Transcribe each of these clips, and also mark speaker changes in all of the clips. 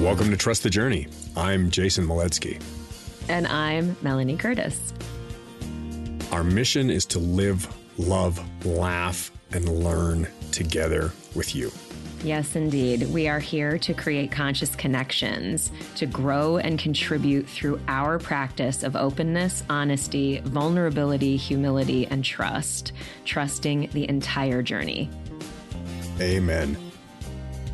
Speaker 1: Welcome to Trust the Journey. I'm Jason Maletsky.
Speaker 2: And I'm Melanie Curtis.
Speaker 1: Our mission is to live, love, laugh, and learn together with you.
Speaker 2: Yes, indeed. We are here to create conscious connections, to grow and contribute through our practice of openness, honesty, vulnerability, humility, and trust, trusting the entire journey.
Speaker 1: Amen.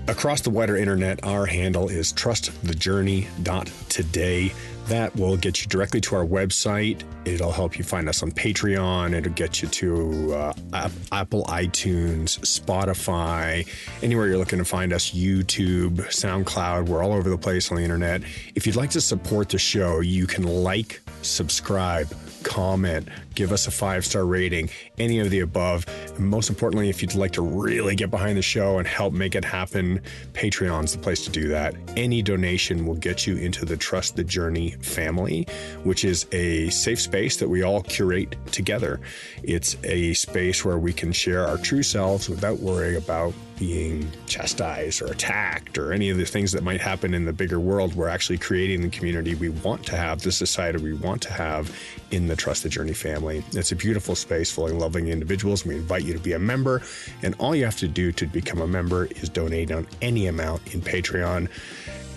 Speaker 1: Across the wider internet, our handle is trustthejourney.today. That will get you directly to our website. It'll help you find us on Patreon. It'll get you to uh, Apple iTunes, Spotify, anywhere you're looking to find us, YouTube, SoundCloud. We're all over the place on the internet. If you'd like to support the show, you can like, subscribe, comment, give us a five star rating, any of the above. And most importantly, if you'd like to really get behind the show and help make it happen, Patreon's the place to do that. Any donation will get you into the Trust the Journey family, which is a safe space that we all curate together. It's a space where we can share our true selves without worrying about being chastised or attacked or any of the things that might happen in the bigger world. We're actually creating the community we want to have, the society we want to have in the Trust the Journey family. It's a beautiful space full of loving individuals. We invite you to be a member, and all you have to do to become a member is donate on any amount in Patreon.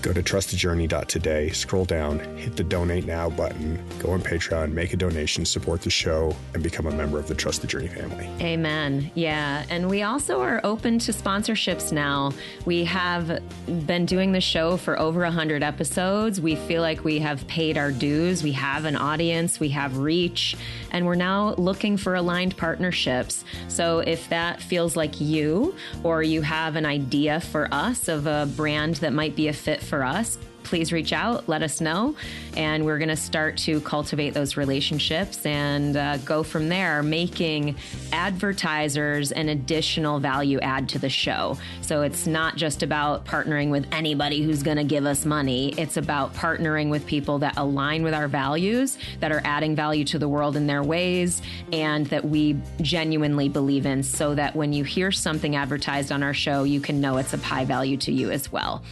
Speaker 1: Go to trustthejourney.today, scroll down, hit the donate now button, go on Patreon, make a donation, support the show, and become a member of the Trust the Journey family.
Speaker 2: Amen. Yeah. And we also are open to sponsorships now. We have been doing the show for over 100 episodes. We feel like we have paid our dues. We have an audience, we have reach, and we're now looking for aligned partnerships. So if that feels like you, or you have an idea for us of a brand that might be a fit for us, please reach out, let us know. And we're going to start to cultivate those relationships and uh, go from there, making advertisers an additional value add to the show. So it's not just about partnering with anybody who's going to give us money, it's about partnering with people that align with our values, that are adding value to the world in their ways, and that we genuinely believe in, so that when you hear something advertised on our show, you can know it's of high value to you as well.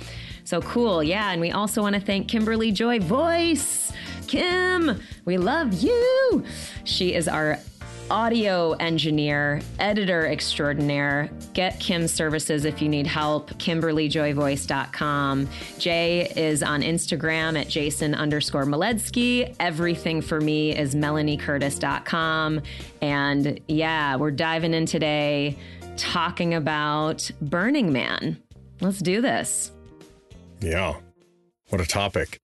Speaker 2: So cool. Yeah. And we also want to thank Kimberly Joy Voice. Kim, we love you. She is our audio engineer, editor extraordinaire. Get Kim's services if you need help. KimberlyJoyVoice.com. Jay is on Instagram at Jason underscore Maletsky. Everything for me is MelanieCurtis.com. And yeah, we're diving in today talking about Burning Man. Let's do this.
Speaker 1: Yeah. What a topic.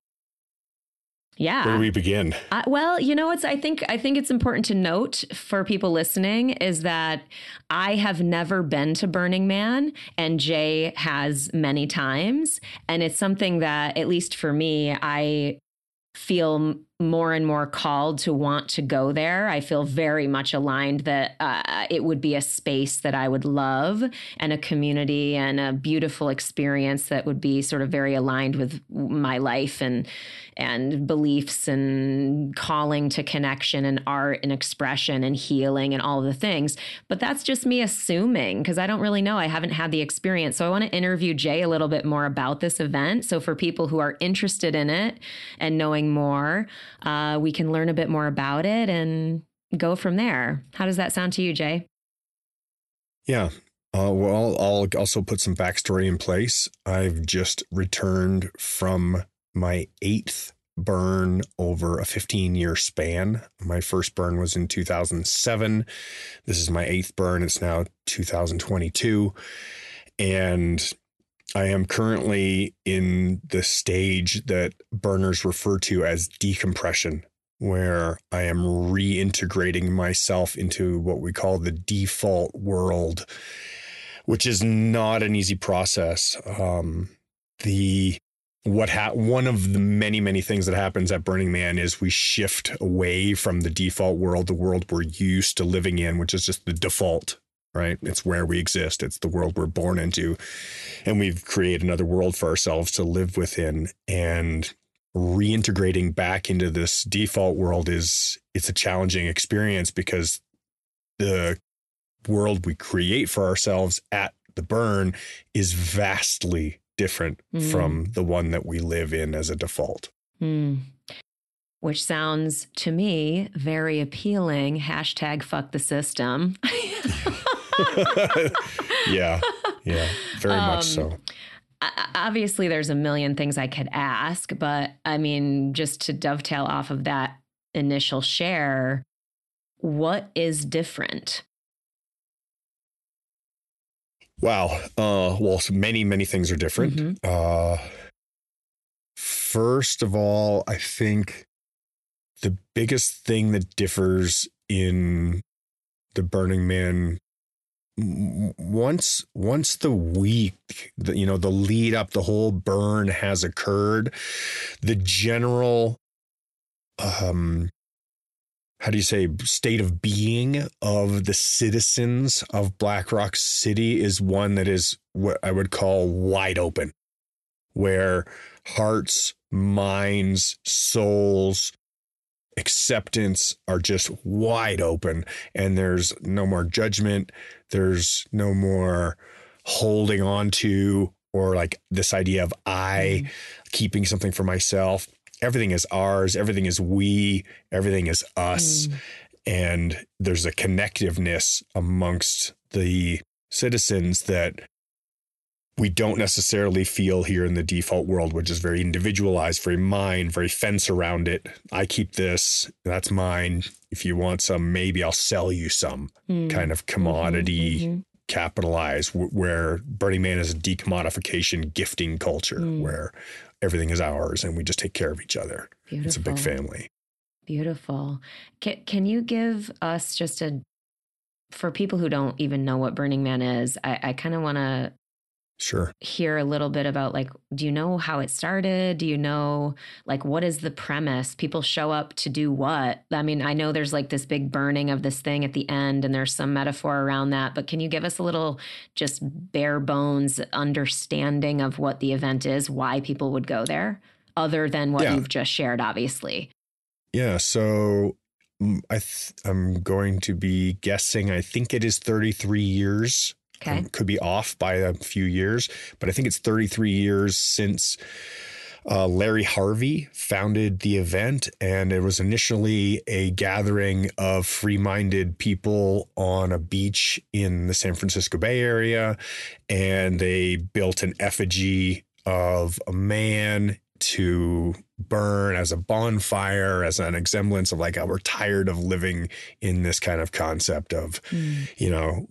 Speaker 2: Yeah.
Speaker 1: Where do we begin?
Speaker 2: Uh, well, you know what's I think I think it's important to note for people listening is that I have never been to Burning Man and Jay has many times and it's something that at least for me I feel more and more called to want to go there. I feel very much aligned that uh, it would be a space that I would love and a community and a beautiful experience that would be sort of very aligned with my life and and beliefs and calling to connection and art and expression and healing and all the things. But that's just me assuming because I don't really know. I haven't had the experience. So I want to interview Jay a little bit more about this event. So for people who are interested in it and knowing more, uh, we can learn a bit more about it and go from there. How does that sound to you, Jay?
Speaker 1: Yeah. Uh, well, I'll also put some backstory in place. I've just returned from my eighth burn over a 15 year span. My first burn was in 2007. This is my eighth burn. It's now 2022. And I am currently in the stage that burners refer to as decompression, where I am reintegrating myself into what we call the default world, which is not an easy process. Um, the what ha- one of the many many things that happens at Burning Man is we shift away from the default world, the world we're used to living in, which is just the default right? It's where we exist. It's the world we're born into. And we've created another world for ourselves to live within. And reintegrating back into this default world is it's a challenging experience because the world we create for ourselves at the burn is vastly different mm. from the one that we live in as a default.
Speaker 2: Mm. Which sounds to me very appealing. Hashtag fuck the system.
Speaker 1: yeah, yeah, very um, much so.
Speaker 2: Obviously, there's a million things I could ask, but I mean, just to dovetail off of that initial share, what is different?
Speaker 1: Wow. Uh, well, so many, many things are different. Mm-hmm. Uh, first of all, I think the biggest thing that differs in the Burning Man once once the week the, you know the lead up the whole burn has occurred the general um how do you say state of being of the citizens of Black Rock City is one that is what I would call wide open, where hearts, minds, souls, acceptance are just wide open, and there's no more judgment, there's no more holding on to or like this idea of I mm. keeping something for myself everything is ours, everything is we, everything is us. Mm. And there's a connectiveness amongst the citizens that we don't necessarily feel here in the default world, which is very individualized, very mine, very fence around it. I keep this, that's mine. If you want some, maybe I'll sell you some mm. kind of commodity mm-hmm, mm-hmm. capitalized, where Burning Man is a decommodification gifting culture, mm. where everything is ours and we just take care of each other. Beautiful. It's a big family.
Speaker 2: Beautiful. Can, can you give us just a, for people who don't even know what Burning Man is, I, I kind of want to
Speaker 1: sure
Speaker 2: hear a little bit about like do you know how it started do you know like what is the premise people show up to do what i mean i know there's like this big burning of this thing at the end and there's some metaphor around that but can you give us a little just bare bones understanding of what the event is why people would go there other than what yeah. you've just shared obviously
Speaker 1: yeah so mm, I th- I'm going to be guessing. I think it is 33 years
Speaker 2: Okay.
Speaker 1: Could be off by a few years, but I think it's 33 years since uh, Larry Harvey founded the event, and it was initially a gathering of free minded people on a beach in the San Francisco Bay Area. And they built an effigy of a man to burn as a bonfire, as an exemplance of like, oh, we're tired of living in this kind of concept of, mm. you know,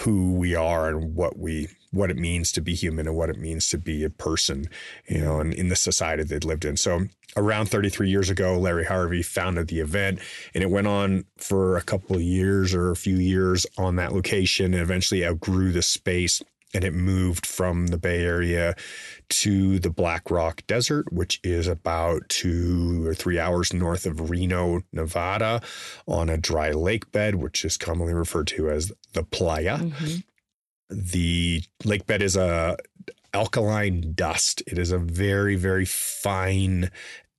Speaker 1: who we are and what we, what it means to be human and what it means to be a person, you know, and in the society they'd lived in. So around 33 years ago, Larry Harvey founded the event and it went on for a couple of years or a few years on that location and eventually outgrew the space and it moved from the Bay Area to the Black Rock Desert, which is about two or three hours north of Reno, Nevada, on a dry lake bed, which is commonly referred to as the playa. Mm-hmm. The lake bed is a alkaline dust. It is a very, very fine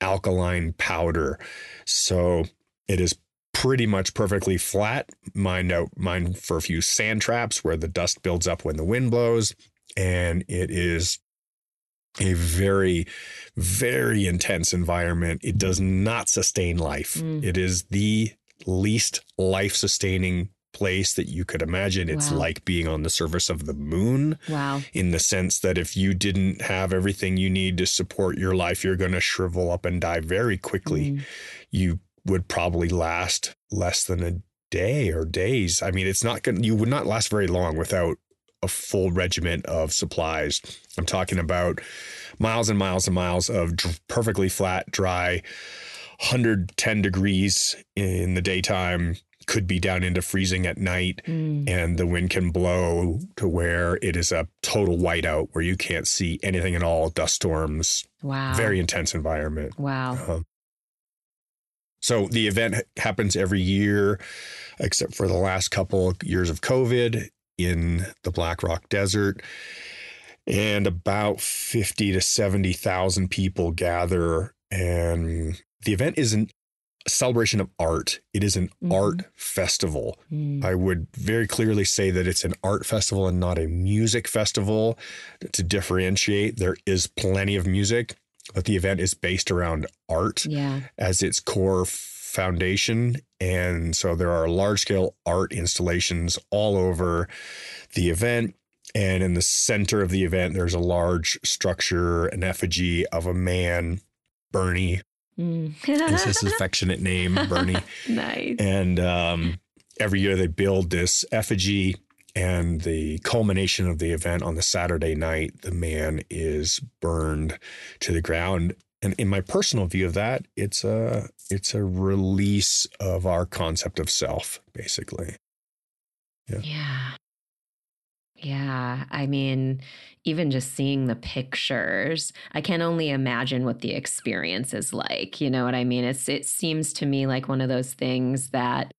Speaker 1: alkaline powder. So it is pretty much perfectly flat. Mind out, mind for a few sand traps where the dust builds up when the wind blows. And it is a very, very intense environment. It does not sustain life. Mm. It is the least life sustaining place that you could imagine. It's wow. like being on the surface of the moon.
Speaker 2: Wow.
Speaker 1: In the sense that if you didn't have everything you need to support your life, you're going to shrivel up and die very quickly. Mm. You would probably last less than a day or days. I mean, it's not going you would not last very long without a full regiment of supplies. I'm talking about miles and miles and miles of dr- perfectly flat, dry, 110 degrees in the daytime, could be down into freezing at night, mm. and the wind can blow to where it is a total whiteout where you can't see anything at all. Dust storms.
Speaker 2: Wow.
Speaker 1: Very intense environment.
Speaker 2: Wow. Uh,
Speaker 1: so the event happens every year, except for the last couple of years of COVID in the Black Rock Desert. And about 50 to 70,000 people gather. And the event isn't a celebration of art. It is an
Speaker 2: Mhm.
Speaker 1: art festival.
Speaker 2: Mm.
Speaker 1: I would very clearly say that it's an art festival and not a music festival. To differentiate, there is plenty of music, but the event is based around art
Speaker 2: Yeah.
Speaker 1: as its core foundation. And so there are large scale art installations all over the event. And in the center of the event, there's a large structure, an effigy of a man, Bernie.
Speaker 2: Mm.
Speaker 1: This is his affectionate name, Bernie.
Speaker 2: nice.
Speaker 1: And um, every year they build this effigy. And the culmination of the event on the Saturday night, the man is burned to the ground. And in my personal view of that, it's a it's a release of our concept of self, basically.
Speaker 2: Yeah. Yeah. Yeah. I mean, even just seeing the pictures, I can only imagine what the experience is like. You know what I mean? It's it seems to me like one of those things that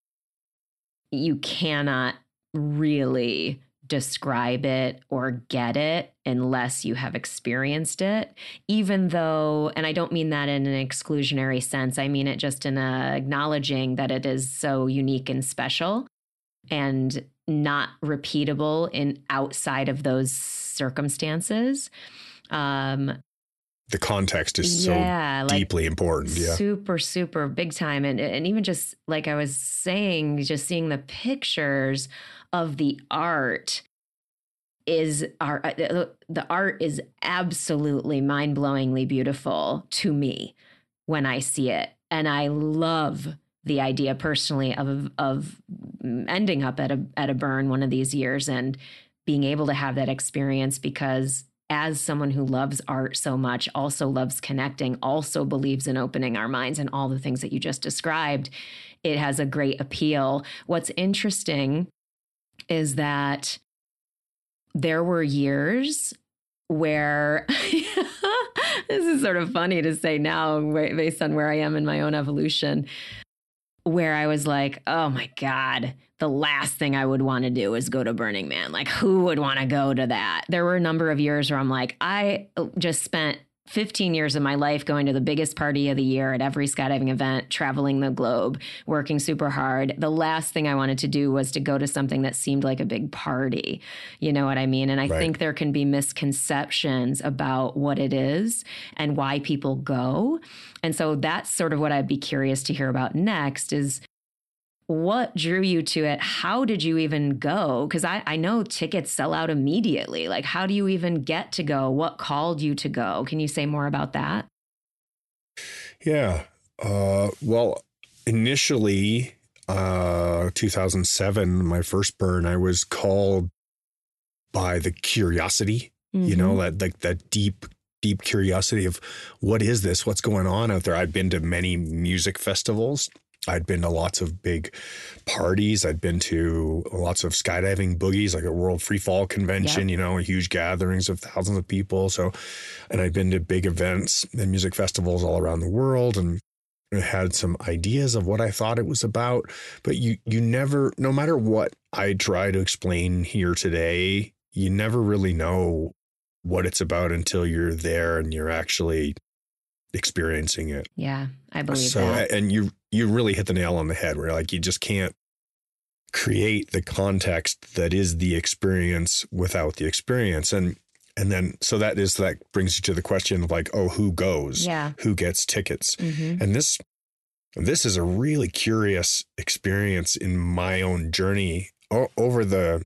Speaker 2: you cannot really describe it or get it unless you have experienced it even though and i don't mean that in an exclusionary sense i mean it just in a acknowledging that it is so unique and special and not repeatable in outside of those circumstances. Um,
Speaker 1: The context is
Speaker 2: yeah,
Speaker 1: so
Speaker 2: like
Speaker 1: deeply important. Yeah.
Speaker 2: super, super big time, and and even just like I was saying, just seeing the pictures of the art is art. Uh, the art is absolutely mind blowingly beautiful to me when I see it, and I love the idea personally of of ending up at a at a burn one of these years and being able to have that experience because as someone who loves art so much also loves connecting also believes in opening our minds and all the things that you just described it has a great appeal what's interesting is that there were years where this is sort of funny to say now based on where I am in my own evolution where I was like, oh my God, the last thing I would want to do is go to Burning Man. Like, who would want to go to that? There were a number of years where I'm like, I just spent 15 years of my life going to the biggest party of the year at every skydiving event, traveling the globe, working super hard. The last thing I wanted to do was to go to something that seemed like a big party. You know what I mean? And I
Speaker 1: Right.
Speaker 2: think there can be misconceptions about what it is and why people go. And so that's sort of what I'd be curious to hear about next is what drew you to it? How did you even go? Because I, I know tickets sell out immediately. Like, how do you even get to go? What called you to go? Can you say more about that?
Speaker 1: Yeah. Uh, well, initially, uh, 2007, my first burn, I was called by the curiosity, you know, that like that deep, deep curiosity of what is this? What's going on out there? I've been to many music festivals. I'd been to lots of big parties. I'd been to lots of skydiving boogies, like a World Free Fall convention, you know, huge gatherings of thousands of people. So, and I'd been to big events and music festivals all around the world and had some ideas of what I thought it was about. But you, you never, no matter what I try to explain here today, you never really know what it's about until you're there and you're actually experiencing it
Speaker 2: Yeah, I believe
Speaker 1: so
Speaker 2: that.
Speaker 1: and you you really hit the nail on the head where like you just can't create the context that is the experience without the experience. And and then so that is that brings you to the question of like oh who goes?
Speaker 2: Yeah.
Speaker 1: who gets tickets?
Speaker 2: Hmm
Speaker 1: and this this is a really curious experience in my own journey. O- over the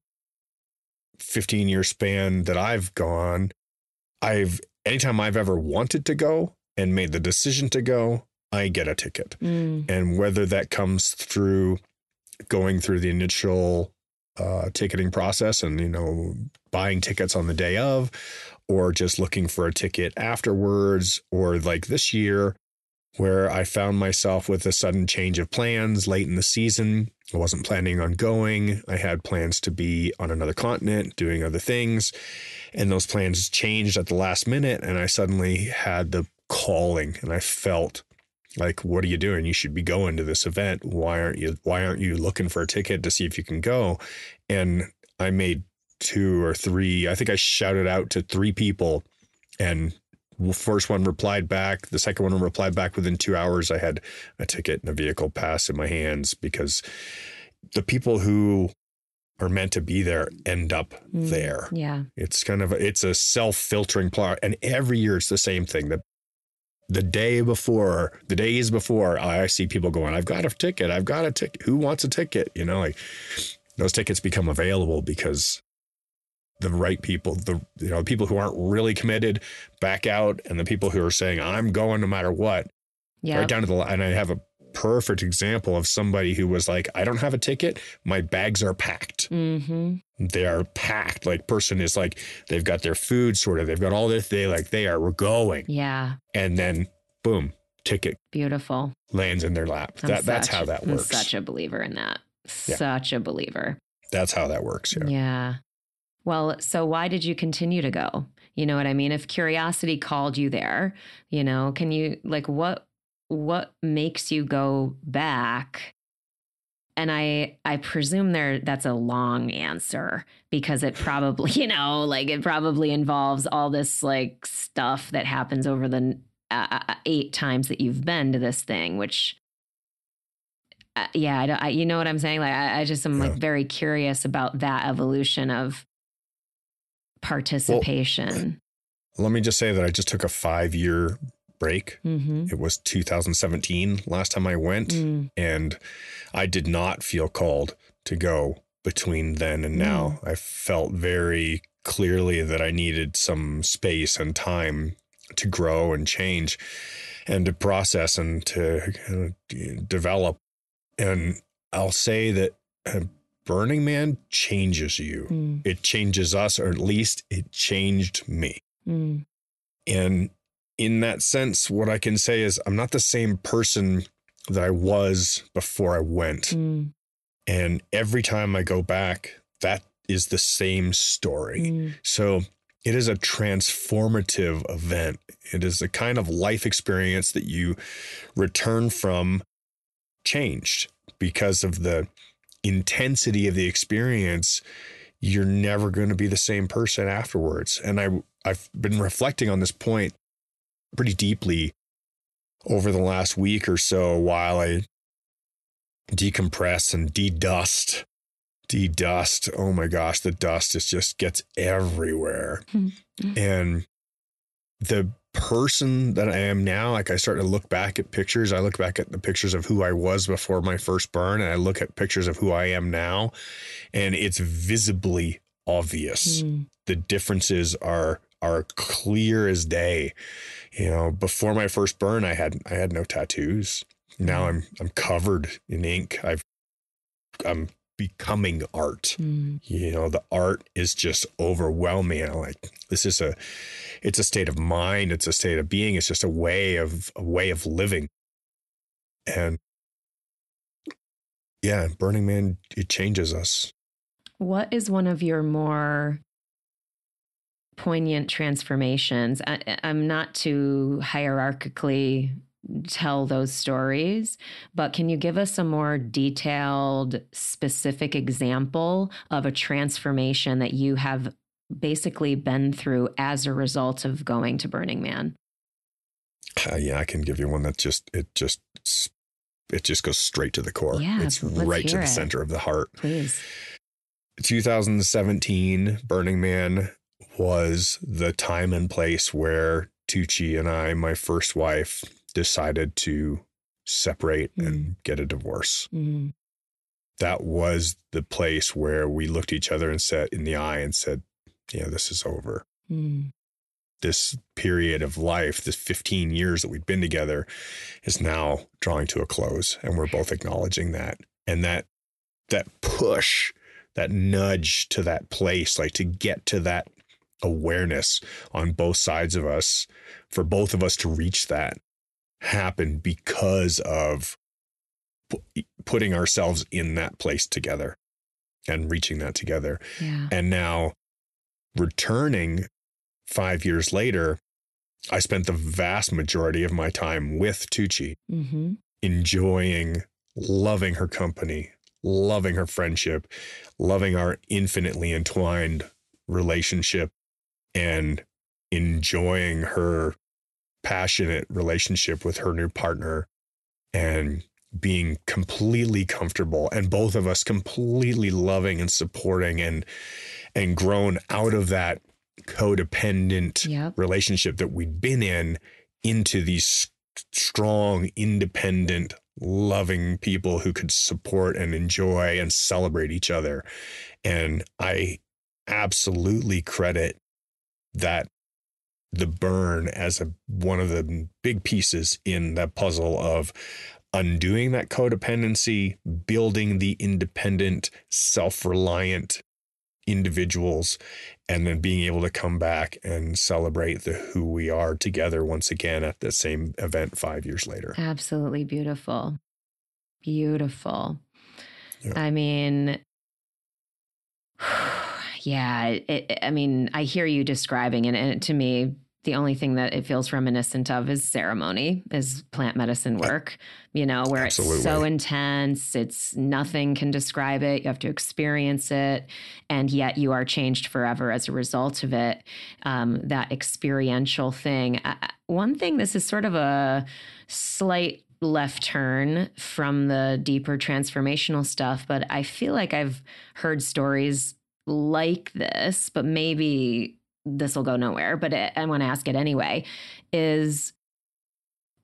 Speaker 1: 15 year span that I've gone I've anytime I've ever wanted to go and made the decision to go I get a ticket.
Speaker 2: Mm,
Speaker 1: and whether that comes through going through the initial uh, ticketing process and you know buying tickets on the day of or just looking for a ticket afterwards or like this year where i found myself with a sudden change of plans late in the season. I wasn't planning on going. I had plans to be on another continent doing other things. And those plans changed at the last minute and i suddenly had the calling and i felt like what are you doing you should be going to this event why aren't you why aren't you looking for a ticket to see if you can go and i made two or three i think i shouted out to three people and first one replied back. The second one replied back within two hours. I had a ticket and a vehicle pass in my hands because the people who are meant to be there end up
Speaker 2: Mm.
Speaker 1: there.
Speaker 2: Yeah.
Speaker 1: It's kind of a, it's a self filtering plot, and every year it's the same thing. The the day before, the days before, I see people going, "I've got a ticket. I've got a ticket. Who wants a ticket?" You know, like those tickets become available because the right people, the you know, the people who aren't really committed back out, and the people who are saying, "I'm going no matter what."
Speaker 2: Yeah.
Speaker 1: Right down to the and I have a perfect example of somebody who was like, "I don't have a ticket. My bags are packed."
Speaker 2: Mm-hmm.
Speaker 1: they are packed. Like person is like they've got their food sort of, they've got all this. They like they are we're going,
Speaker 2: Yeah.
Speaker 1: and then boom, ticket
Speaker 2: Beautiful.
Speaker 1: lands in their lap.
Speaker 2: I'm
Speaker 1: that that's how that
Speaker 2: I'm
Speaker 1: works.
Speaker 2: such a believer in that.
Speaker 1: Yeah.
Speaker 2: Such a believer.
Speaker 1: that's how that works. Yeah.
Speaker 2: Yeah. Well, so why did you continue to go? You know what I mean? If curiosity called you there, you know, can you like what what makes you go back? And I I presume there that's a long answer because it probably, you know, like it probably involves all this like stuff that happens over the uh, uh, eight times that you've been to this thing, which uh, yeah, I, don't- I, you know what I'm saying? Like, I, I just am
Speaker 1: Yeah.
Speaker 2: like very curious about that evolution of participation.
Speaker 1: Let me just say that I just took a five year break.
Speaker 2: mm-hmm.
Speaker 1: It was 2017 last time I went,
Speaker 2: Mm,
Speaker 1: and I did not feel called to go between then and now. I felt very clearly that I needed some space and time to grow and change and to process and to kind of develop. And I'll say that uh, Burning Man changes you.
Speaker 2: mm,
Speaker 1: It changes us, or at least it changed me.
Speaker 2: mm,
Speaker 1: And in that sense, what I can say is I'm not the same person that I was before I went.
Speaker 2: mm,
Speaker 1: And every time I go back, that is the same story.
Speaker 2: mm,
Speaker 1: So it is a transformative event. It is a kind of life experience that you return from changed because of the intensity of the experience. You're never going to be the same person afterwards. And I, I've been reflecting on this point pretty deeply over the last week or so while I decompress and de-dust de-dust. Oh my gosh the dust is just gets everywhere.
Speaker 2: Hmm.
Speaker 1: and the person that i am now like i start to look back at pictures. I look back at the pictures of who i was before my first burn and i look at pictures of who i am now and it's visibly obvious.
Speaker 2: Mm,
Speaker 1: the differences are are clear as day. You know, before my first burn, I had I had no tattoos. Now I'm I'm covered in ink. I've I'm becoming art.
Speaker 2: mm,
Speaker 1: You know, the art is just overwhelming. I'm like this is a it's a state of mind. It's a state of being. It's just a way of a way of living. And yeah, Burning Man it changes us.
Speaker 2: What is one of your more poignant transformations? I, I'm not to hierarchically tell those stories, but can you give us a more detailed, specific example of a transformation that you have basically been through as a result of going to Burning Man?
Speaker 1: Uh, yeah, I can give you one that just it just it just goes straight to the core.
Speaker 2: Yeah,
Speaker 1: it's right to the
Speaker 2: it.
Speaker 1: center of the heart.
Speaker 2: Please.
Speaker 1: 2017 Burning Man was the time and place where Tucci and I, my first wife, decided to separate
Speaker 2: Mm.
Speaker 1: and get a divorce.
Speaker 2: Mm,
Speaker 1: That was the place where we looked each other and said in the eye and said, "Yeah, this is over."
Speaker 2: mm,
Speaker 1: this period of life, this 15 years that we've been together, is now drawing to a close. And we're both acknowledging that. And that that push, that nudge to that place, like to get to that awareness on both sides of us, for both of us to reach that happened because of pu- putting ourselves in that place together and reaching that together.
Speaker 2: yeah.
Speaker 1: And now returning five years later, I spent the vast majority of my time with Tucci,
Speaker 2: Mm-hmm.
Speaker 1: enjoying, loving her company, loving her friendship, loving our infinitely entwined relationship, and enjoying her passionate relationship with her new partner and being completely comfortable and both of us completely loving and supporting and and grown out of that codependent
Speaker 2: Yep.
Speaker 1: relationship that we'd been in into these strong independent loving people who could support and enjoy and celebrate each other and i absolutely credit that the burn as a one of the big pieces in that puzzle of undoing that codependency, building the independent, self-reliant individuals and then being able to come back and celebrate the who we are together once again at the same event 5 years later.
Speaker 2: Absolutely beautiful. Beautiful.
Speaker 1: Yeah.
Speaker 2: I mean, yeah, it, I mean, I hear you describing it, and to me, the only thing that it feels reminiscent of is ceremony, is plant medicine work, you know, where it's so intense, it's nothing can describe it. You have to experience it, and yet you are changed forever as a result of it. Um, that experiential thing. I- one thing, this is sort of a slight left turn from the deeper transformational stuff, but I feel like I've heard stories like this, but maybe this will go nowhere. But I, I want to ask it anyway. Is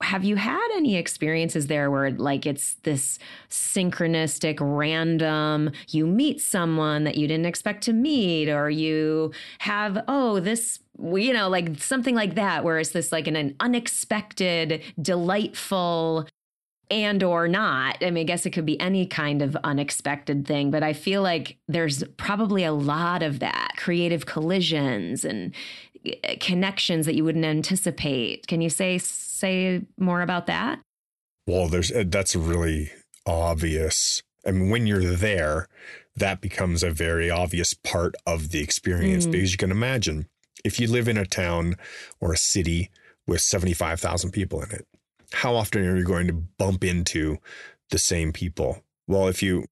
Speaker 2: have you had any experiences there where like it's this synchronistic random you meet someone that you didn't expect to meet or you have oh this you know like something like that where it's this like an, an unexpected delightful and or not i mean i guess it could be any kind of unexpected thing but i feel like there's probably a lot of that creative collisions and eh, connections that you wouldn't anticipate can you say say more about that
Speaker 1: Well, there's uh, that's really obvious. I mean, when you're there, that becomes a very obvious part of the experience
Speaker 2: Mm.
Speaker 1: because you can imagine if you live in a town or a city with 75,000 people in it, how often are you going to bump into the same people? Well, if you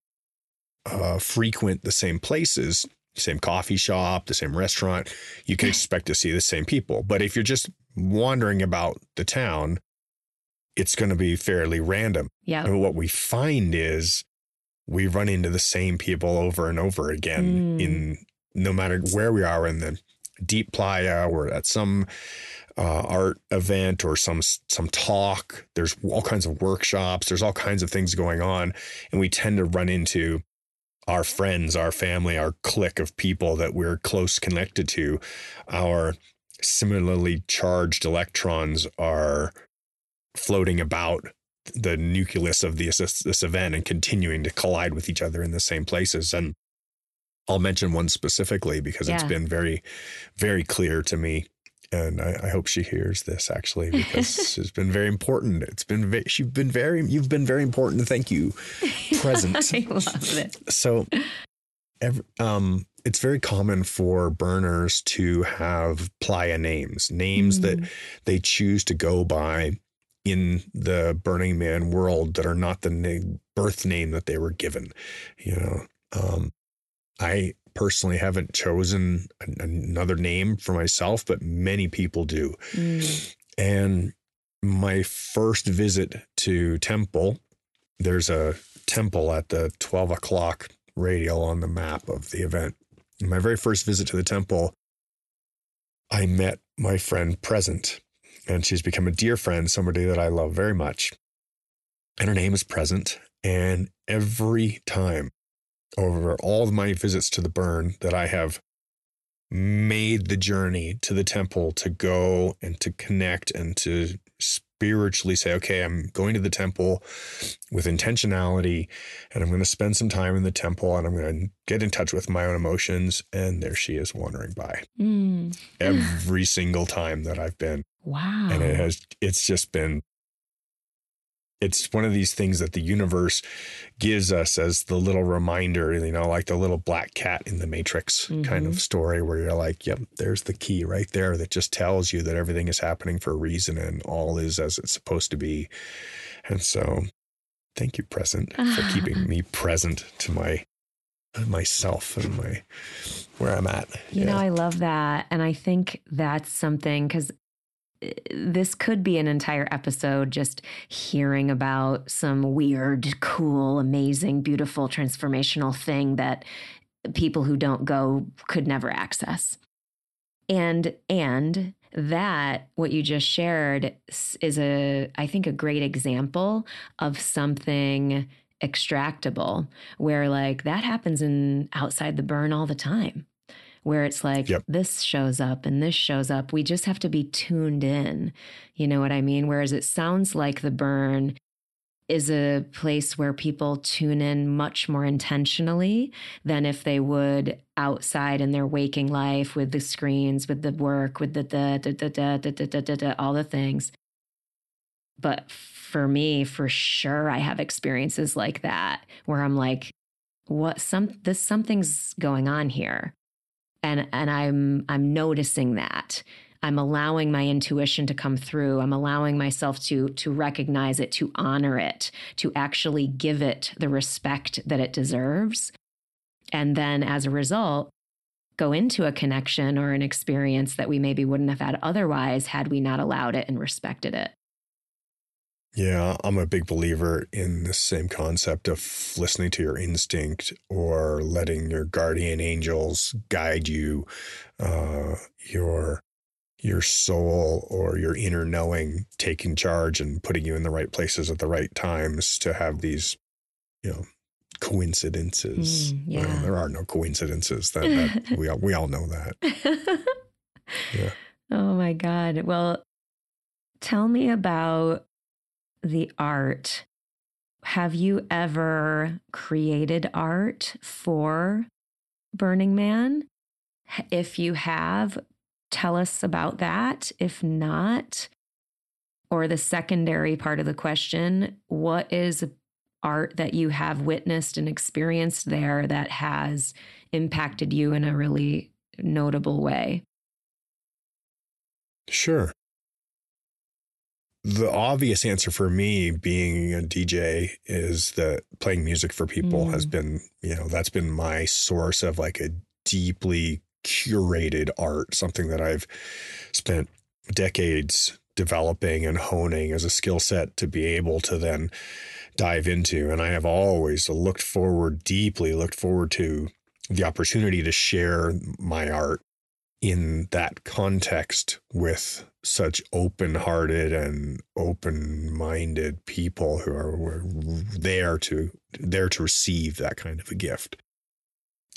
Speaker 1: uh, frequent the same places, same coffee shop, the same restaurant, you can expect to see the same people. But if you're just wandering about the town, it's going to be fairly random.
Speaker 2: yeah
Speaker 1: And what we find is we run into the same people over and over again
Speaker 2: Mm.
Speaker 1: in no matter where we are in the deep playa or at some uh, art event or some some talk. There's all kinds of workshops. There's all kinds of things going on, and we tend to run into our friends, our family, our clique of people that we're close connected to. Our similarly charged electrons are floating about the nucleus of this, this event and continuing to collide with each other in the same places. And I'll mention one specifically because it's been very, very clear to me. And I, I hope she hears this actually because it's been very important. It's been ve- she's been very you've been very important. Thank you, present.
Speaker 2: i love it
Speaker 1: So, ev um, it's very common for burners to have playa names, names that
Speaker 2: Mm.
Speaker 1: they choose to go by in the Burning Man world that are not the na- birth name that they were given. You know, um, I personally haven't chosen an- another name for myself, but many people do.
Speaker 2: Mm.
Speaker 1: And my first visit to Temple, there's a temple at the 12 o'clock radial on the map of the event. My very first visit to the temple, I met my friend Present, and she's become a dear friend, somebody that I love very much. And her name is Present. And every time over all of my visits to the burn that I have made the journey to the temple to go and to connect and to spiritually say, okay, I'm going to the temple with intentionality and I'm going to spend some time in the temple and I'm going to get in touch with my own emotions. And there she is wandering by
Speaker 2: Mm.
Speaker 1: every single time that I've been.
Speaker 2: wow
Speaker 1: And it has, it's just been, it's one of these things that the universe gives us as the little reminder, you know, like the little black cat in the Matrix kind
Speaker 2: Mhm.
Speaker 1: of story where you're like, yep, there's the key right there that just tells you that everything is happening for a reason and all is as it's supposed to be. And so thank you, present, for keeping me present to my myself and my where I'm at.
Speaker 2: You know, I love that. And I think that's something because this could be an entire episode just hearing about some weird, cool, amazing, beautiful, transformational thing that people who don't go could never access. And and that what you just shared is a I think a great example of something extractable where like that happens in outside the burn all the time where it's like yep. this shows up and this shows up. We just have to be tuned in. You know what I mean? Whereas it sounds like the burn is a place where people tune in much more intentionally than if they would outside in their waking life with the screens, with the work, with the da da da da da da da da, da all the things. But for me, for sure, I have experiences like that where I'm like, what some this something's going on here and and i'm i'm noticing that. I'm allowing my intuition to come through. I'm allowing myself to to recognize it to honor it to actually give it the respect that it deserves. And then as a result go into a connection or an experience that we maybe wouldn't have had otherwise had we not allowed it and respected it
Speaker 1: yeah, I'm a big believer in the same concept of listening to your instinct or letting your guardian angels guide you, uh, your your soul or your inner knowing taking charge and putting you in the right places at the right times to have these, you know, coincidences. Mm, yeah. Well, there are no coincidences. That, that we all, we all know that.
Speaker 2: yeah. Oh my God. Well, tell me about the art, have you ever created art for Burning Man? If you have, tell us about that. If not, or the secondary part of the question, what is art that you have witnessed and experienced there that has impacted you in a really notable way?
Speaker 1: Sure the obvious answer for me being a DJ is that playing music for people mm. has been, you know, that's been my source of like a deeply curated art, something that I've spent decades developing and honing as a skill set to be able to then dive into. And I have always looked forward, deeply looked forward to the opportunity to share my art in that context with such open-hearted and open-minded people who are there to there to receive that kind of a gift.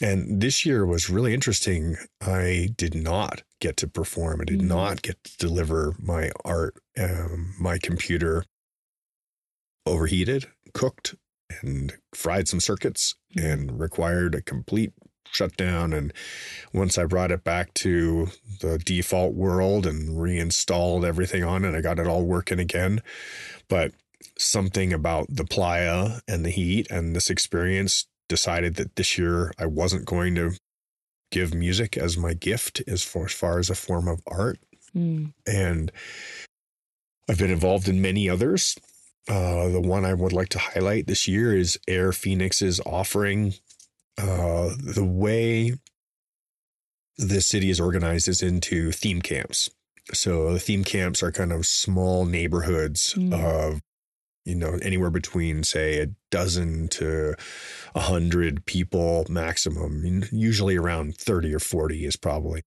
Speaker 1: And this year was really interesting. I did not get to perform. I did mm-hmm. not get to deliver my art. Um, my computer overheated, cooked, and fried some circuits, mm-hmm. and required a complete shut down. And once I brought it back to the default world and reinstalled everything on it, I got it all working again. But something about the playa and the heat and this experience decided that this year I wasn't going to give music as my gift as far as, far as a form of art. Mm. And I've been involved in many others. Uh, the one I would like to highlight this year is Air Phoenix's offering uh, the way the city is organized is into theme camps. So the theme camps are kind of small neighborhoods mm. of you know anywhere between say a dozen to a hundred people maximum usually around 30 or 40 is probably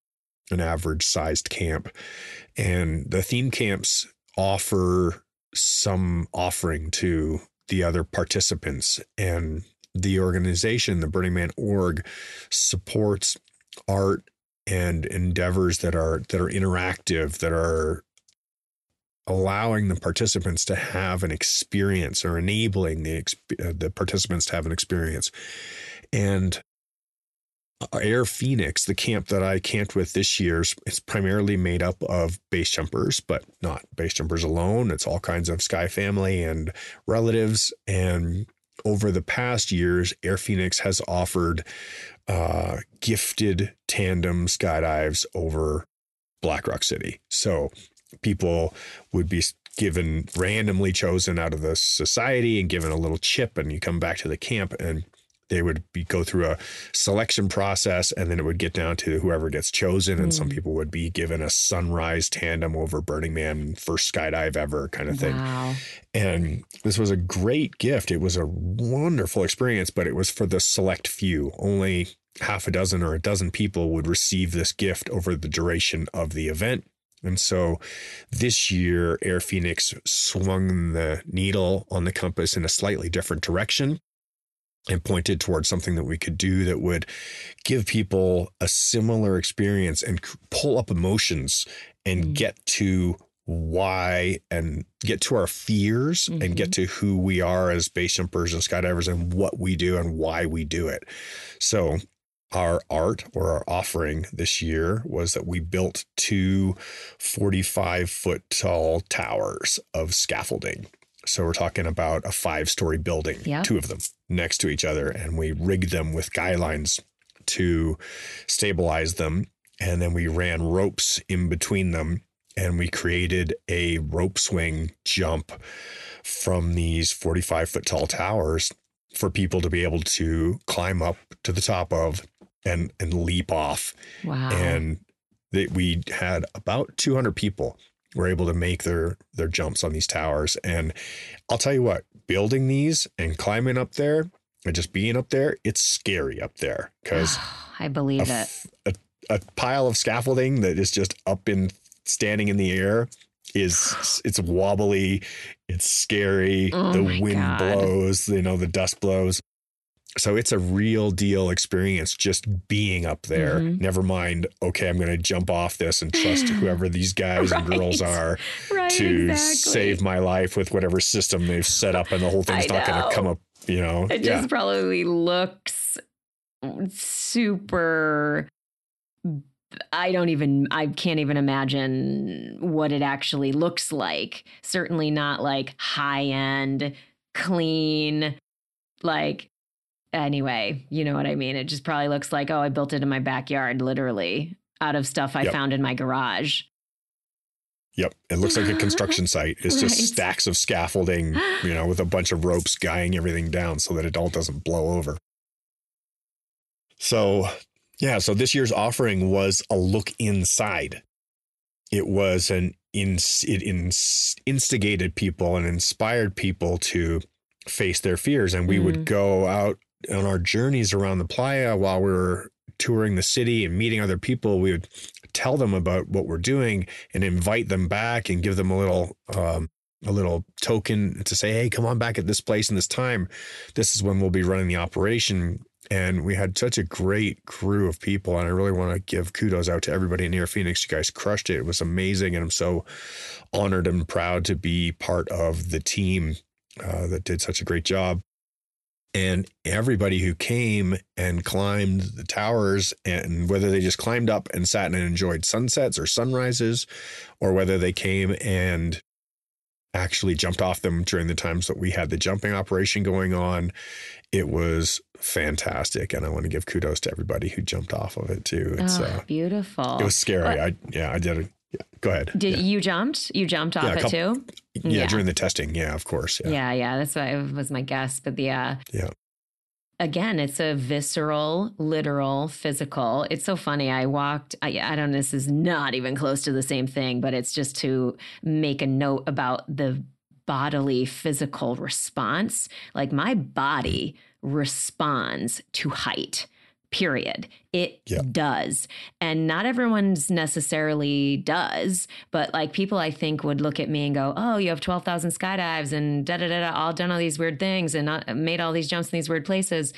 Speaker 1: an average sized camp and the theme camps offer some offering to the other participants and the organization, the Burning Man org, supports art and endeavors that are that are interactive, that are allowing the participants to have an experience or enabling the uh, the participants to have an experience. And Air Phoenix, the camp that I camped with this year, is primarily made up of base jumpers, but not base jumpers alone. It's all kinds of Sky family and relatives. And over the past years, Air Phoenix has offered uh, gifted tandem skydives over Black Rock City. So people would be given randomly chosen out of the society and given a little chip, and you come back to the camp and they would be go through a selection process and then it would get down to whoever gets chosen and some
Speaker 2: Mm.
Speaker 1: people would be given a sunrise tandem over burning man first skydive ever kind of thing.
Speaker 2: Wow.
Speaker 1: and this was a great gift. It was a wonderful experience but it was for the select few. Only half a dozen or a dozen people would receive this gift over the duration of the event. And so this year air phoenix swung the needle on the compass in a slightly different direction and pointed towards something that we could do that would give people a similar experience and pull up emotions and
Speaker 2: Mm.
Speaker 1: get to why and get to our fears and get to who we are as base jumpers and skydivers and what we do and why we do it. So our art or our offering this year was that we built two 45 foot tall towers of scaffolding. So we're talking about a five story building,
Speaker 2: Yep.
Speaker 1: two of them next to each other, and we rigged them with guy lines to stabilize them. And then we ran ropes in between them and we created a rope swing jump from these 45 foot tall towers for people to be able to climb up to the top of and and leap off
Speaker 2: Wow.
Speaker 1: and that we had about 200 people were able to make their their jumps on these towers and I'll tell you what building these and climbing up there and just being up there it's scary up there cuz
Speaker 2: I believe it.
Speaker 1: A pile of scaffolding that is just up in standing in the air is it's wobbly it's scary
Speaker 2: Oh
Speaker 1: the wind
Speaker 2: God.
Speaker 1: blows you know the dust blows so it's a real deal experience just being up there
Speaker 2: Mhm.
Speaker 1: never mind okay i'm going to jump off this and trust whoever these guys and girls are
Speaker 2: Right.
Speaker 1: to
Speaker 2: exactly.
Speaker 1: save my life with whatever system they've set up and the whole thing's
Speaker 2: I
Speaker 1: not going to come up you know
Speaker 2: It
Speaker 1: yeah
Speaker 2: just probably looks super. I don't even, I can't even imagine what it actually looks like. Certainly not like high end, clean, like, anyway, you know what I mean? It just probably looks like, oh, I built it in my backyard, literally, out of stuff I
Speaker 1: Yep.
Speaker 2: found in my garage.
Speaker 1: Yep. It looks like a construction site. It's just
Speaker 2: Right.
Speaker 1: stacks of scaffolding, you know, with a bunch of ropes guying everything down so that it all doesn't blow over. So, yeah, so this year's offering was a look inside. It was an ins it ins- instigated people and inspired people to face their fears and we
Speaker 2: Mm.
Speaker 1: would go out on our journeys around the playa while we were touring the city and meeting other people we would tell them about what we're doing and invite them back and give them a little um, a little token to say hey come on back at this place and this time. This is when we'll be running the operation. And we had such a great crew of people and i really want to give kudos out to everybody in Air phoenix. You guys crushed it. It was amazing and i'm so honored and proud to be part of the team uh, that did such a great job and everybody who came and climbed the towers and whether they just climbed up and sat and enjoyed sunsets or sunrises or whether they came and actually jumped off them during the times that we had the jumping operation going on it was fantastic. And i want to give kudos to everybody who jumped off of it too. It's
Speaker 2: oh,
Speaker 1: uh
Speaker 2: beautiful.
Speaker 1: it was scary.
Speaker 2: What-
Speaker 1: i yeah i did it yeah, go ahead
Speaker 2: Did
Speaker 1: yeah.
Speaker 2: you jumped? You jumped off
Speaker 1: Yeah, a
Speaker 2: it too?
Speaker 1: yeah,
Speaker 2: yeah.
Speaker 1: during the testing yeah of course yeah
Speaker 2: Yeah, yeah, that's what it was my guess. But the uh
Speaker 1: Yeah.
Speaker 2: Again, it's a visceral, literal, physical. It's so funny. I walked. I, I don't. know, This is not even close to the same thing, but it's just to make a note about the bodily, physical response. Like my body responds to height. Period. It
Speaker 1: Yeah.
Speaker 2: does. And not everyone's necessarily does, but like people I think would look at me and go, Oh, you have 12,000 skydives and da da da da, all done all these weird things and not, made all these jumps in these weird places.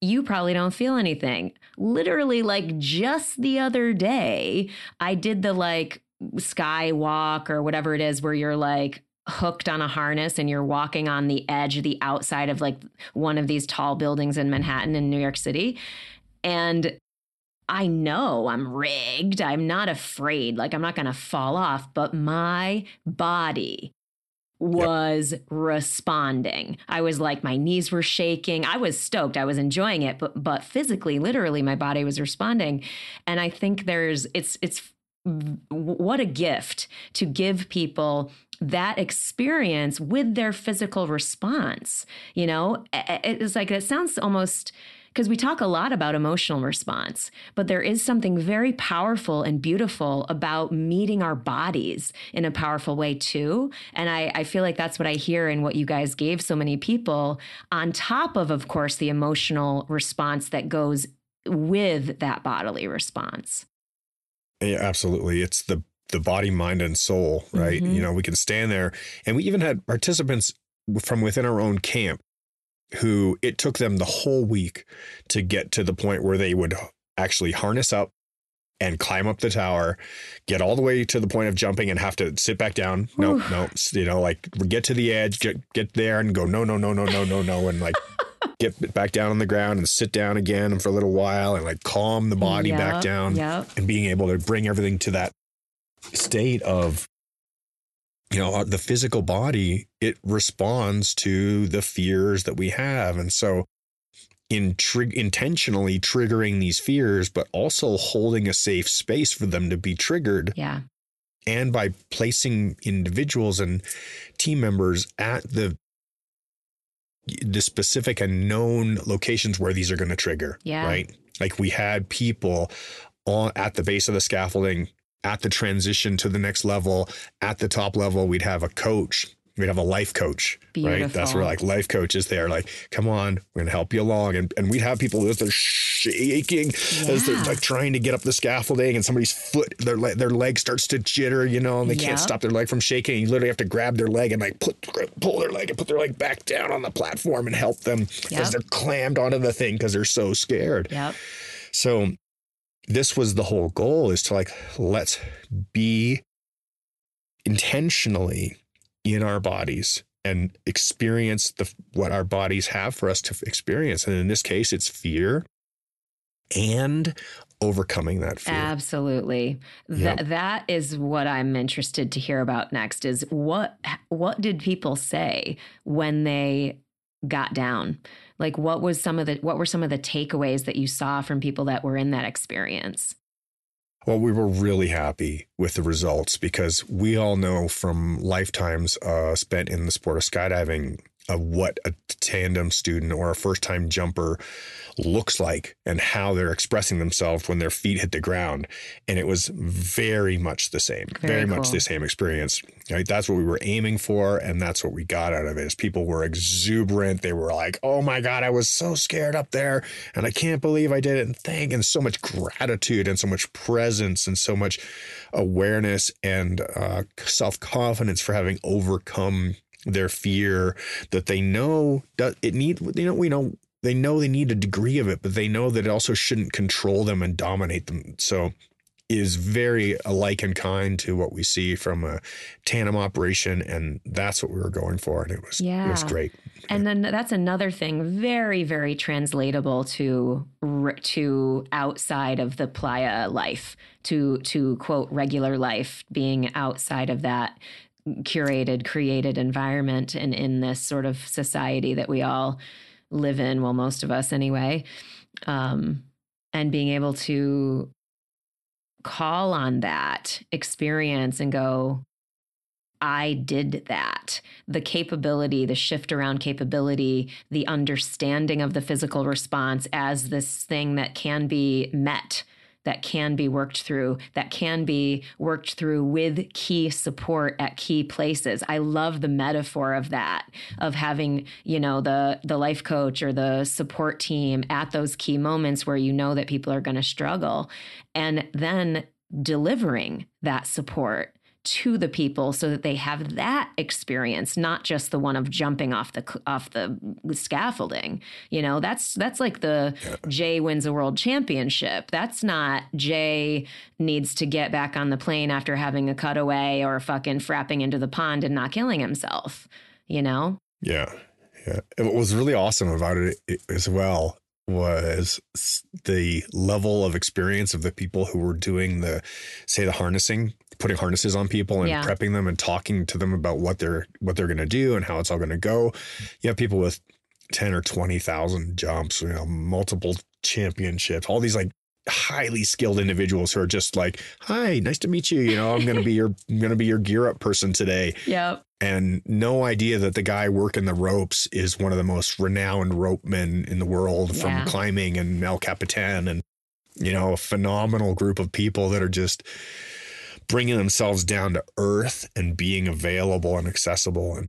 Speaker 2: You probably don't feel anything. Literally, like just the other day, I did the like sky walk or whatever it is where you're like, hooked on a harness and you're walking on the edge of the outside of like one of these tall buildings in Manhattan in New York City. And I know I'm rigged. I'm not afraid. Like I'm not going to fall off, but my body was responding. I was like my knees were shaking. I was stoked. I was enjoying it, but but physically, literally my body was responding. And I think there's it's it's what a gift to give people that experience with their physical response. You know, it's like it sounds almost because we talk a lot about emotional response, but there is something very powerful and beautiful about meeting our bodies in a powerful way too. And I, I feel like that's what I hear in what you guys gave so many people, on top of, of course, the emotional response that goes with that bodily response.
Speaker 1: Yeah, absolutely. It's the the body, mind, and soul, right? Mm-hmm. You know, we can stand there, and we even had participants from within our own camp who it took them the whole week to get to the point where they would actually harness up and climb up the tower, get all the way to the point of jumping and have to sit back down. No, no, you know, like get to the edge, get get there and go no, no, no, no, no, no, no, and like get back down on the ground and sit down again for a little while and like calm the body yep, back down
Speaker 2: yep.
Speaker 1: and being able to bring everything to that state of you know uh, the physical body it responds to the fears that we have. And so in trig- intentionally triggering these fears but also holding a safe space for them to be triggered
Speaker 2: yeah.
Speaker 1: and by placing individuals and team members at the the specific and known locations where these are going to trigger
Speaker 2: yeah.
Speaker 1: right? Like we had people on at the base of the scaffolding at the transition to the next level, at the top level, we'd have a coach. We'd have a life coach,
Speaker 2: Beautiful.
Speaker 1: right? That's where like life coaches there, like, come on, we're gonna help you along. And and we'd have people as they're shaking, yeah. as they're like trying to get up the scaffolding, and somebody's foot, their their leg starts to jitter, you know, and they yep. can't stop their leg from shaking. You literally have to grab their leg and like put pull their leg and put their leg back down on the platform and help them yep. as they're clammed onto the thing because they're so scared.
Speaker 2: Yep.
Speaker 1: So this was the whole goal is to like let's be intentionally in our bodies and experience the what our bodies have for us to experience. And in this case it's fear and overcoming that fear.
Speaker 2: Absolutely. Yep. That is what i'm interested to hear about next is what what did people say when they got down? Like what was some of the what were some of the takeaways that you saw from people that were in that experience?
Speaker 1: Well we were really happy with the results because we all know from lifetimes uh, spent in the sport of skydiving of what a tandem student or a first time jumper looks like and how they're expressing themselves when their feet hit the ground. And it was very much the same, very, very cool. much the same experience. Right? That's what we were aiming for. And that's what we got out of it is people were exuberant. They were like, oh my God, I was so scared up there. And I can't believe I did it. And thank and so much gratitude and so much presence and so much awareness and uh, self confidence for having overcome their fear that they know that it need you know we know they know they need a degree of it but they know that it also shouldn't control them and dominate them so is very alike in kind to what we see from a tandem operation and that's what we were going for and it was yeah. it was great
Speaker 2: and then that's another thing very very translatable to to outside of the playa life to to quote regular life being outside of that curated, created environment and in this sort of society that we all live in, well, most of us anyway, um, and being able to call on that experience and go, I did that. The capability, the shift around capability, the understanding of the physical response as this thing that can be met that can be worked through, that can be worked through with key support at key places. I love the metaphor of that, of having, you know, the the life coach or the support team at those key moments where you know that people are going to struggle and then delivering that support to the people so that they have that experience not just the one of jumping off the off the scaffolding. You know that's that's like the yeah. jay wins a world championship. That's not jay needs to get back on the plane after having a cutaway or fucking frapping into the pond and not killing himself you know?
Speaker 1: Yeah. Yeah. What was really awesome about it as well was the level of experience of the people who were doing the say the harnessing putting harnesses on people and yeah. prepping them and talking to them about what they're what they're going to do and how it's all going to go you have people with 10 or 20,000 jumps you know multiple championships all these like highly skilled individuals who are just like, "Hi, nice to meet you. You know, I'm going to be your I'm going to be your gear up person today."
Speaker 2: Yep.
Speaker 1: And no idea that the guy working the ropes is one of the most renowned ropemen in the world
Speaker 2: Yeah.
Speaker 1: from climbing and El Capitan and you know, a phenomenal group of people that are just bringing themselves down to earth and being available and accessible and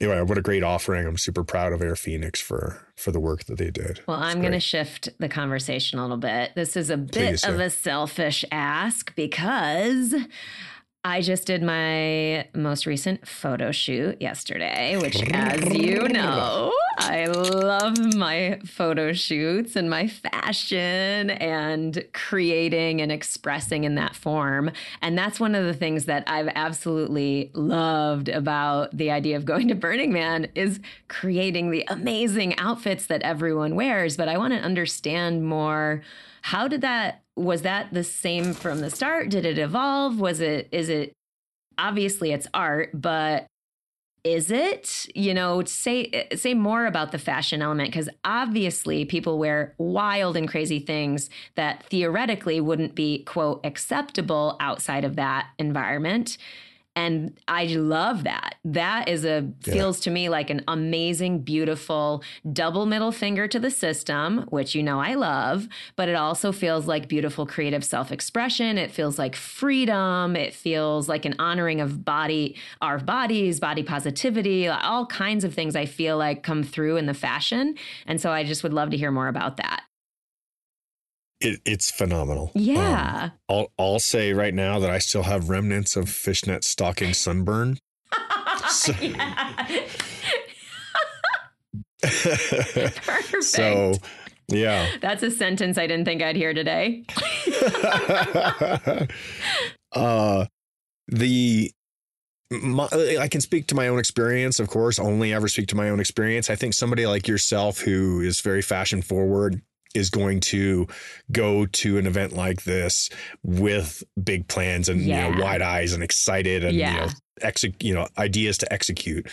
Speaker 1: anyway, what a great offering. I'm super proud of Air Phoenix for for the work that they did.
Speaker 2: Well,
Speaker 1: It's
Speaker 2: I'm going to shift the conversation a little bit. This is a bit
Speaker 1: Please
Speaker 2: of
Speaker 1: do.
Speaker 2: a selfish ask because I just did my most recent photo shoot yesterday, which, as you know, I love my photo shoots and my fashion and creating and expressing in that form. And that's one of the things that I've absolutely loved about the idea of going to Burning Man is creating the amazing outfits that everyone wears. But I want to understand more how did that was that the same from the start? Did it evolve? Was it is it obviously it's art but is it? You know say say more about the fashion element because obviously people wear wild and crazy things that theoretically wouldn't be quote acceptable outside of that environment and i love that. That is a
Speaker 1: Yeah.
Speaker 2: feels to me like an amazing beautiful double middle finger to the system which you know i love but it also feels like beautiful creative self-expression. It feels like freedom. It feels like an honoring of body our bodies body positivity. All kinds of things i feel like come through in the fashion. And so i just would love to hear more about that
Speaker 1: It, it's phenomenal. Um,
Speaker 2: yeah
Speaker 1: I'll I'll say right now that I still have remnants of fishnet stocking sunburn. So-
Speaker 2: Yeah. perfect
Speaker 1: so yeah.
Speaker 2: that's a sentence i didn't think i'd hear today
Speaker 1: uh the my, I can speak to my own experience, of course, only ever speak to my own experience. I think somebody like yourself who is very fashion forward is going to go to an event like this with big plans and you know wide eyes and excited and you know exec, you know ideas to execute.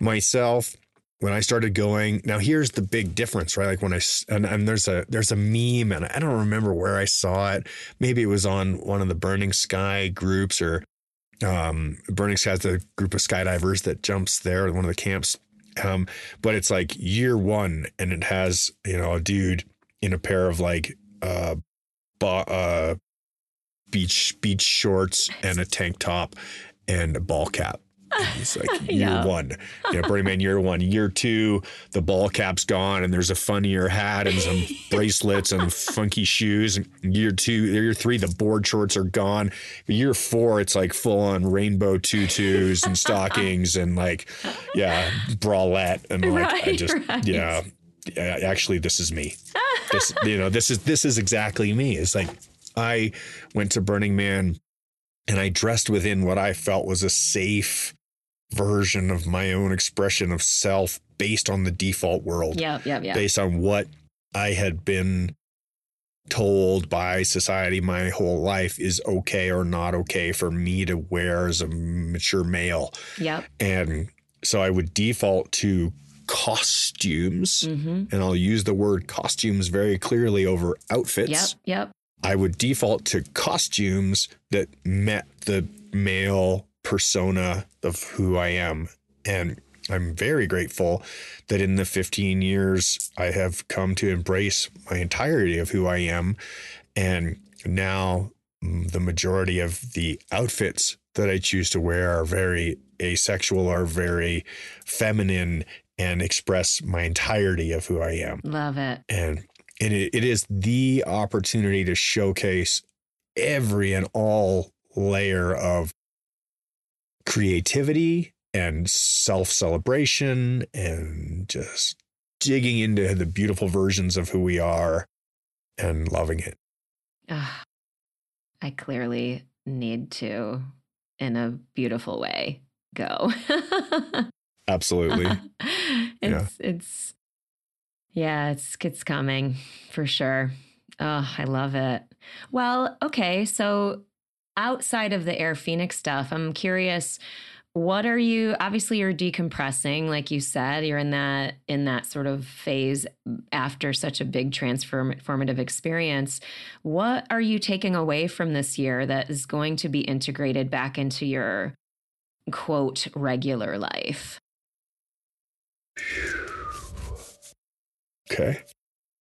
Speaker 1: Myself when I started going, now here's the big difference, right? Like when I and, and there's a there's a meme and I don't remember where I saw it. Maybe it was on one of the Burning Sky groups or um, Burning Sky has a group of skydivers that jumps there, one of the camps. Um, but it's like year one, and it has you know a dude in a pair of like uh, bo- uh beach beach shorts and a tank top and a ball cap. And He's like year
Speaker 2: Yeah.
Speaker 1: one, you know, Burning Man year one. Year two, the ball cap's gone, and there's a funnier hat and some bracelets and funky shoes. And year two, year three, the board shorts are gone. Year four, it's like full on rainbow tutus and stockings and like, yeah, bralette and like I just
Speaker 2: right.
Speaker 1: yeah. Actually, this is me. This you know this is this is exactly me. It's like I went to Burning Man and I dressed within what I felt was a safe version of my own expression of self based on the default world,
Speaker 2: yep yep yep
Speaker 1: based on what I had been told by society my whole life is okay or not okay for me to wear as a mature male.
Speaker 2: yep
Speaker 1: And so I would default to costumes,
Speaker 2: mm-hmm.
Speaker 1: and I'll use the word costumes very clearly over outfits.
Speaker 2: yep yep
Speaker 1: I would default to costumes that met the male persona of who I am. And I'm very grateful that in the 15 years I have come to embrace my entirety of who I am. And now mm, the majority of the outfits that I choose to wear are very asexual, are very feminine, and express my entirety of who I am
Speaker 2: love it
Speaker 1: and and it, it is the opportunity to showcase every and all layer of creativity and self celebration and just digging into the beautiful versions of who we are and loving it.
Speaker 2: I clearly need to, in a beautiful way, go.
Speaker 1: Absolutely.
Speaker 2: it's it's yeah, it's it's coming for sure. Oh, I love it. Well, okay, so outside of the Air Phoenix stuff, I'm curious what are you obviously you're decompressing like you said you're in that in that sort of phase after such a big transformative experience what are you taking away from this year that is going to be integrated back into your quote regular life
Speaker 1: okay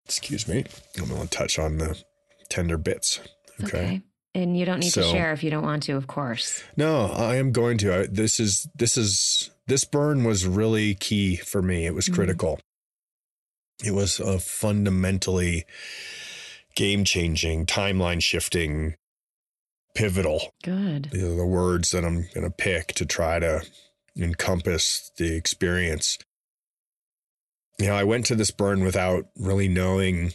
Speaker 1: excuse me i'm going to touch on the tender bits okay. okay.
Speaker 2: And you don't need so, to share if you don't want to, of course.
Speaker 1: No, I am going to. I, this is this is this burn was really key for me. It was mm-hmm. critical. It was a fundamentally game changing, timeline shifting, pivotal.
Speaker 2: Good.
Speaker 1: These are the words that I'm going to pick to try to encompass the experience. You know, I went to this burn without really knowing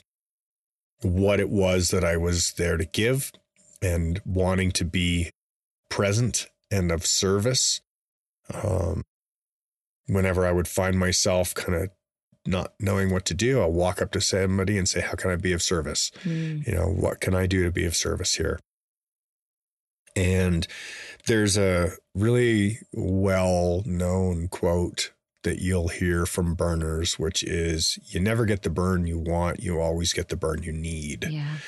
Speaker 1: what it was that I was there to give and wanting to be present and of service. Um, whenever I would find myself kind of not knowing what to do, I'll walk up to somebody and say, How can I be of service? Mm. You know, what can I do to be of service here? And there's a really well known quote that you'll hear from burners, which is you never get the burn you want, you always get the burn you need.
Speaker 2: Yeah.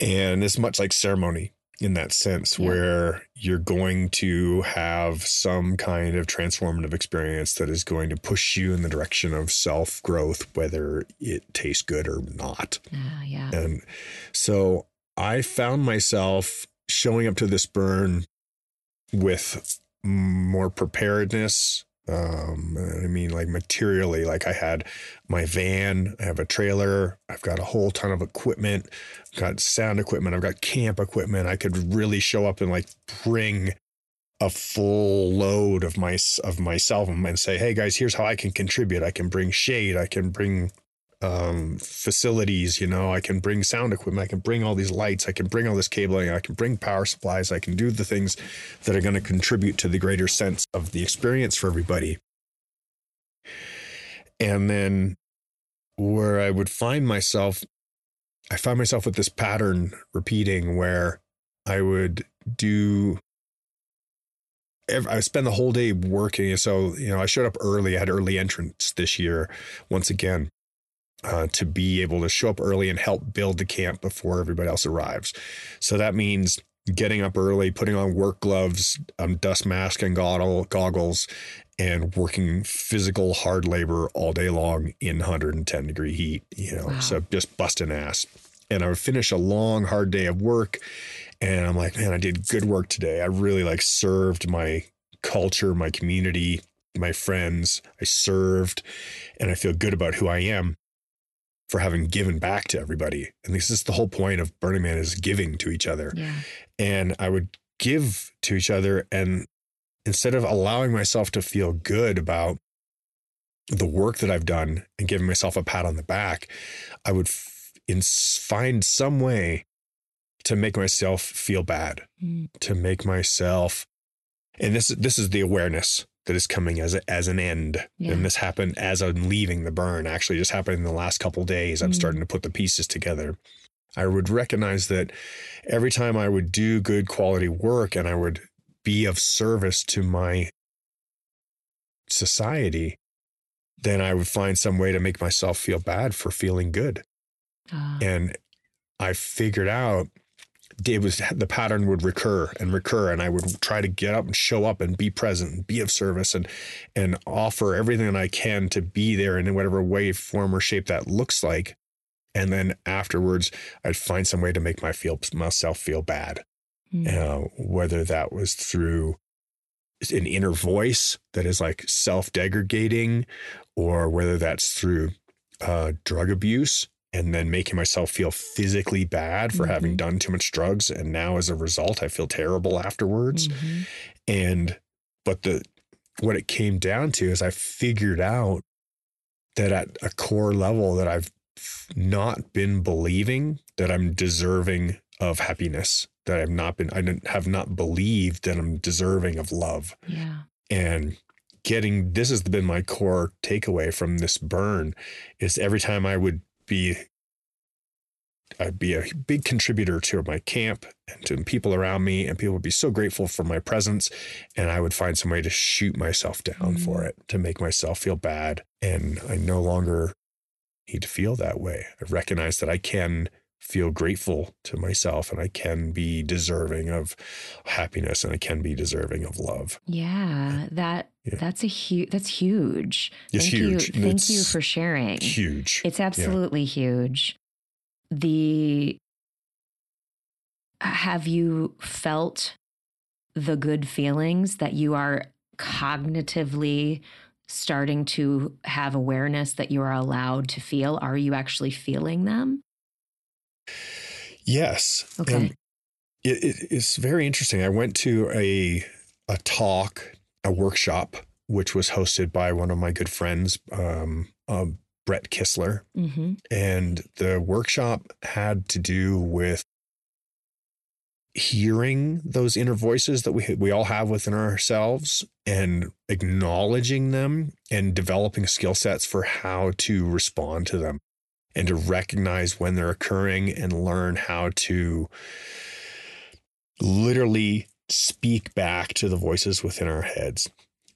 Speaker 1: And it's much like ceremony in that sense, yeah. where you're going to have some kind of transformative experience that is going to push you in the direction of self growth, whether it tastes good or not.
Speaker 2: Uh, yeah.
Speaker 1: And so I found myself showing up to this burn with more preparedness, um, I mean, like materially, like I had my van, I have a trailer, I've got a whole ton of equipment, I've got sound equipment, I've got camp equipment. I could really show up and like bring a full load of my of myself and say, "Hey guys, here's how I can contribute. I can bring shade. I can bring um, facilities. You know, I can bring sound equipment. I can bring all these lights. I can bring all this cabling. I can bring power supplies. I can do the things that are going to contribute to the greater sense of the experience for everybody. And then where I would find myself, I find myself with this pattern repeating where I would do I spend the whole day working. So, you know, I showed up early. I had early entrance this year once again uh, to be able to show up early and help build the camp before everybody else arrives. So that means getting up early, putting on work gloves, um, dust mask, and goggle, goggles, and working physical hard labor all day long in 110 degree heat. You know, wow. so just busting ass. And I would finish a long, hard day of work, and I'm like, man, I did good work today. I really like served my culture, my community, my friends. I served, and I feel good about who I am for having given back to everybody. And this is the whole point of Burning Man is giving to each other.
Speaker 2: Yeah.
Speaker 1: And I would give to each other. And instead of allowing myself to feel good about the work that I've done and giving myself a pat on the back, I would f- in, find some way to make myself feel bad, mm. to make myself, and this this is the awareness that is coming as a, as an end. Yeah. And this happened as I'm leaving the burn. Actually, just happened in the last couple days. I'm mm starting to put the pieces together. I would recognize that every time I would do good quality work and I would be of service to my society, then I would find some way to make myself feel bad for feeling good. Uh. And I figured out it was the pattern would recur and recur and i would try to get up and show up and be present and be of service and and offer everything that i can to be there in whatever way form or shape that looks like and then afterwards i'd find some way to make my feel myself feel bad mm. uh, whether that was through an inner voice that is like self-degrading or whether that's through uh, drug abuse and then making myself feel physically bad for mm-hmm. having done too much drugs and now as a result I feel terrible afterwards mm-hmm. and but the what it came down to is I figured out that at a core level that I've not been believing that I'm deserving of happiness that I've not been I have not believed that I'm deserving of love
Speaker 2: yeah
Speaker 1: and getting this has been my core takeaway from this burn is every time I would be I'd be a big contributor to my camp and to people around me, and people would be so grateful for my presence. And I would find some way to shoot myself down mm. for it, to make myself feel bad. And I no longer need to feel that way. I recognize that I can feel grateful to myself and I can be deserving of happiness and I can be deserving of love.
Speaker 2: Yeah, that yeah. that's a huge that's huge.
Speaker 1: It's
Speaker 2: thank
Speaker 1: huge.
Speaker 2: You, thank it's you for sharing.
Speaker 1: Huge.
Speaker 2: It's absolutely yeah. huge the have you felt the good feelings that you are cognitively starting to have awareness that you are allowed to feel? Are you actually feeling them?
Speaker 1: Yes.
Speaker 2: Okay.
Speaker 1: It, it, it's very interesting. I went to a a talk, a workshop, which was hosted by one of my good friends, um, um, Brett Kistler. Mm-hmm. And the workshop had to do with hearing those inner voices that we we all have within ourselves and acknowledging them and developing skill sets for how to respond to them and to recognize when they're occurring and learn how to literally speak back to the voices within our heads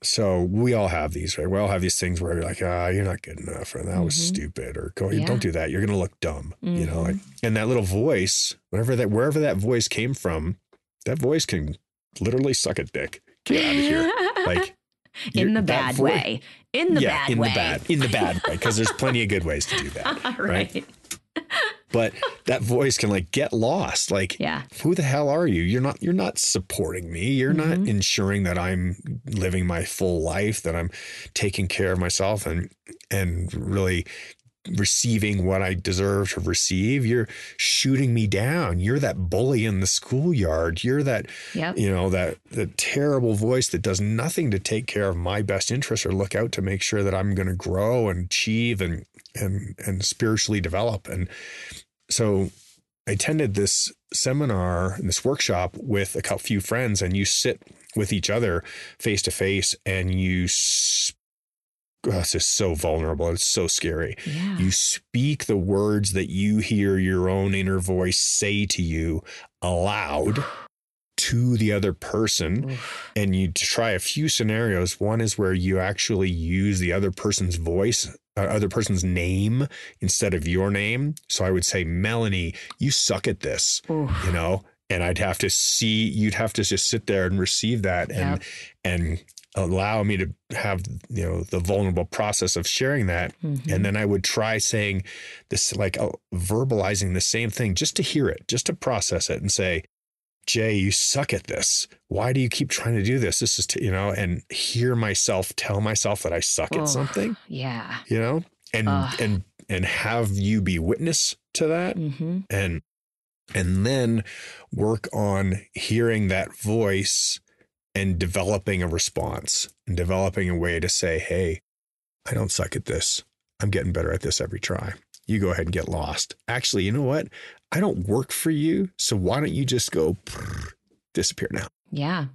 Speaker 1: so we all have these, right? We all have these things where you're like, ah, you're not good enough, or that mm-hmm. was stupid, or go, yeah. don't do that. You're going to look dumb, mm-hmm. you know. Like, mm-hmm. and that little voice, whatever that, wherever that voice came from, that voice can literally suck a dick. Get out of here, like
Speaker 2: in the bad vo- way. In the
Speaker 1: yeah,
Speaker 2: bad
Speaker 1: in
Speaker 2: way.
Speaker 1: the bad, in the bad way, because there's plenty of good ways to do that, right? right? But that voice can like get lost. Like
Speaker 2: yeah.
Speaker 1: who the hell are you? You're not you're not supporting me. You're mm-hmm. not ensuring that i'm living my full life that i'm taking care of myself and and really receiving what I deserve to receive. You're shooting me down. You're that bully in the schoolyard. You're that,
Speaker 2: yep.
Speaker 1: you know, that the terrible voice that does nothing to take care of my best interests or look out to make sure that I'm going to grow and achieve and and and spiritually develop. And so I attended this seminar, this workshop with a few friends, and you sit with each other face to face and you oh, this is so vulnerable. It's so scary.
Speaker 2: Yeah.
Speaker 1: You speak the words that you hear your own inner voice say to you aloud to the other person Oof. and you try a few scenarios one is where you actually use the other person's voice uh, other person's name instead of your name so i would say melanie you suck at this Oof. you know and i'd have to see you'd have to just sit there and receive that and yep. and allow me to have you know the vulnerable process of sharing that mm-hmm. and then i would try saying this like uh, verbalizing the same thing just to hear it just to process it and say Jay, you suck at this. Why do you keep trying to do this? This is, you know, and hear myself tell myself that I suck oh, at something.
Speaker 2: Yeah.
Speaker 1: You know, and, Ugh. and, and have you be witness to that. Mm-hmm. And, and then work on hearing that voice and developing a response and developing a way to say, Hey, I don't suck at this. I'm getting better at this every try. You go ahead and get lost. Actually, you know what? I don't work for you. So why don't you just go disappear now?
Speaker 2: Yeah.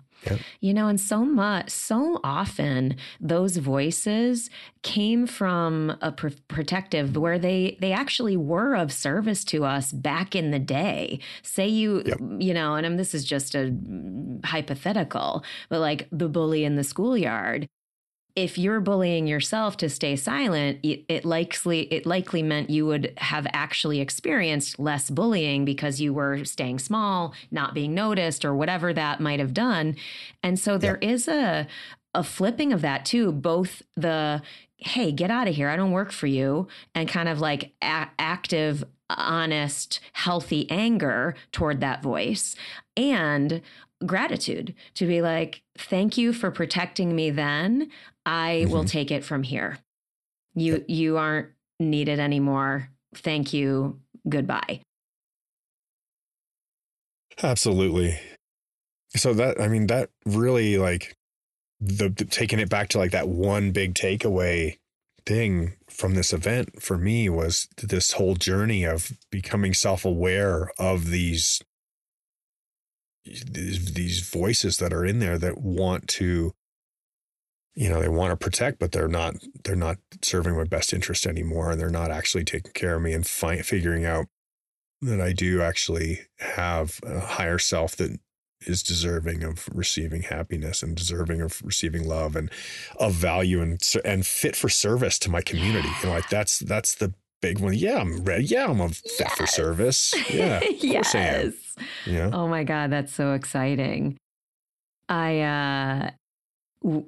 Speaker 2: You know, and so much, so often those voices came from a pr- protective where they they actually were of service to us back in the day. Say you, yep. you know, and this is just a mm, hypothetical, but like the bully in the schoolyard if you're bullying yourself to stay silent, it, it, likely it likely meant you would have actually experienced less bullying because you were staying small, not being noticed, or whatever that might have done. And so there yeah. is a a flipping of that too. Both the hey, get out of here, I don't work for you, and kind of like a- active honest, healthy anger toward that voice and gratitude to be like, thank you for protecting me then. I mm-hmm. will take it from here. You you aren't needed anymore. Thank you. Goodbye.
Speaker 1: Absolutely. So that I mean that really like the, the taking it back to like that one big takeaway thing from this event for me was this whole journey of becoming self-aware of these these, these voices that are in there that want to you know they want to protect but they're not they're not serving my best interest anymore and they're not actually taking care of me and fi- figuring out that I do actually have a higher self that is deserving of receiving happiness and deserving of receiving love and of value and and fit for service to my community. You know, like that's that's the big one. Yeah, I'm ready. Yeah, I'm a yes. for service. Yeah,
Speaker 2: yes. Yeah. Oh my God, that's so exciting. I uh, w-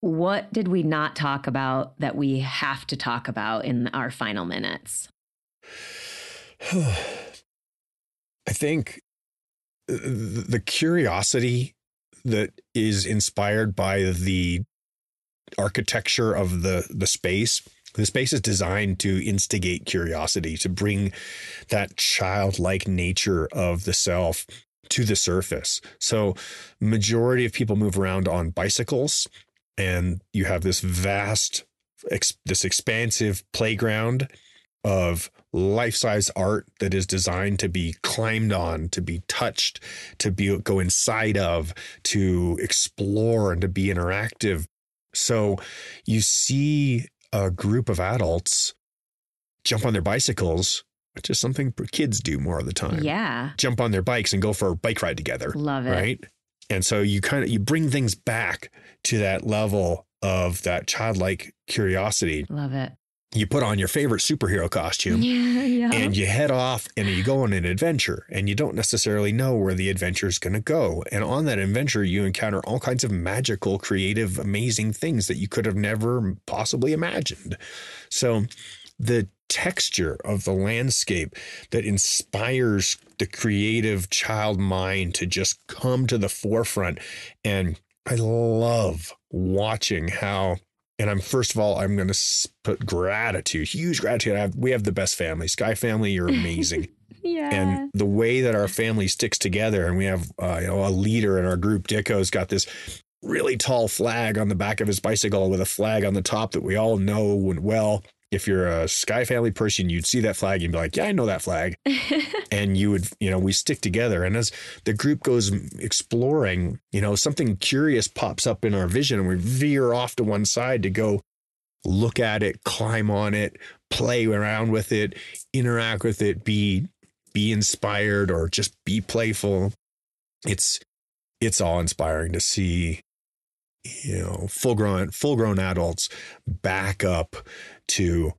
Speaker 2: what did we not talk about that we have to talk about in our final minutes?
Speaker 1: I think the curiosity that is inspired by the architecture of the the space the space is designed to instigate curiosity to bring that childlike nature of the self to the surface so majority of people move around on bicycles and you have this vast this expansive playground of life-size art that is designed to be climbed on, to be touched, to be go inside of, to explore and to be interactive. So you see a group of adults jump on their bicycles, which is something kids do more of the time.
Speaker 2: Yeah.
Speaker 1: Jump on their bikes and go for a bike ride together.
Speaker 2: Love it.
Speaker 1: Right? And so you kind of you bring things back to that level of that childlike curiosity.
Speaker 2: Love it
Speaker 1: you put on your favorite superhero costume
Speaker 2: yeah, yeah.
Speaker 1: and you head off and you go on an adventure and you don't necessarily know where the adventure is going to go. And on that adventure you encounter all kinds of magical creative amazing things that you could have never possibly imagined. So the texture of the landscape that inspires the creative child mind to just come to the forefront. And i love watching how and I'm first of all, I'm going to put gratitude, huge gratitude. Have, we have the best family, Sky family. You're amazing.
Speaker 2: yeah.
Speaker 1: And the way that our family sticks together, and we have uh, you know a leader in our group. Dicko's got this really tall flag on the back of his bicycle with a flag on the top that we all know well if you're a Sky Family person, you'd see that flag and be like, yeah, I know that flag. and you would, you know, we stick together. And as the group goes exploring, you know, something curious pops up in our vision and we veer off to one side to go look at it, climb on it, play around with it, interact with it, be be inspired or just be playful. It's it's all inspiring to see you know full grown full grown adults back up to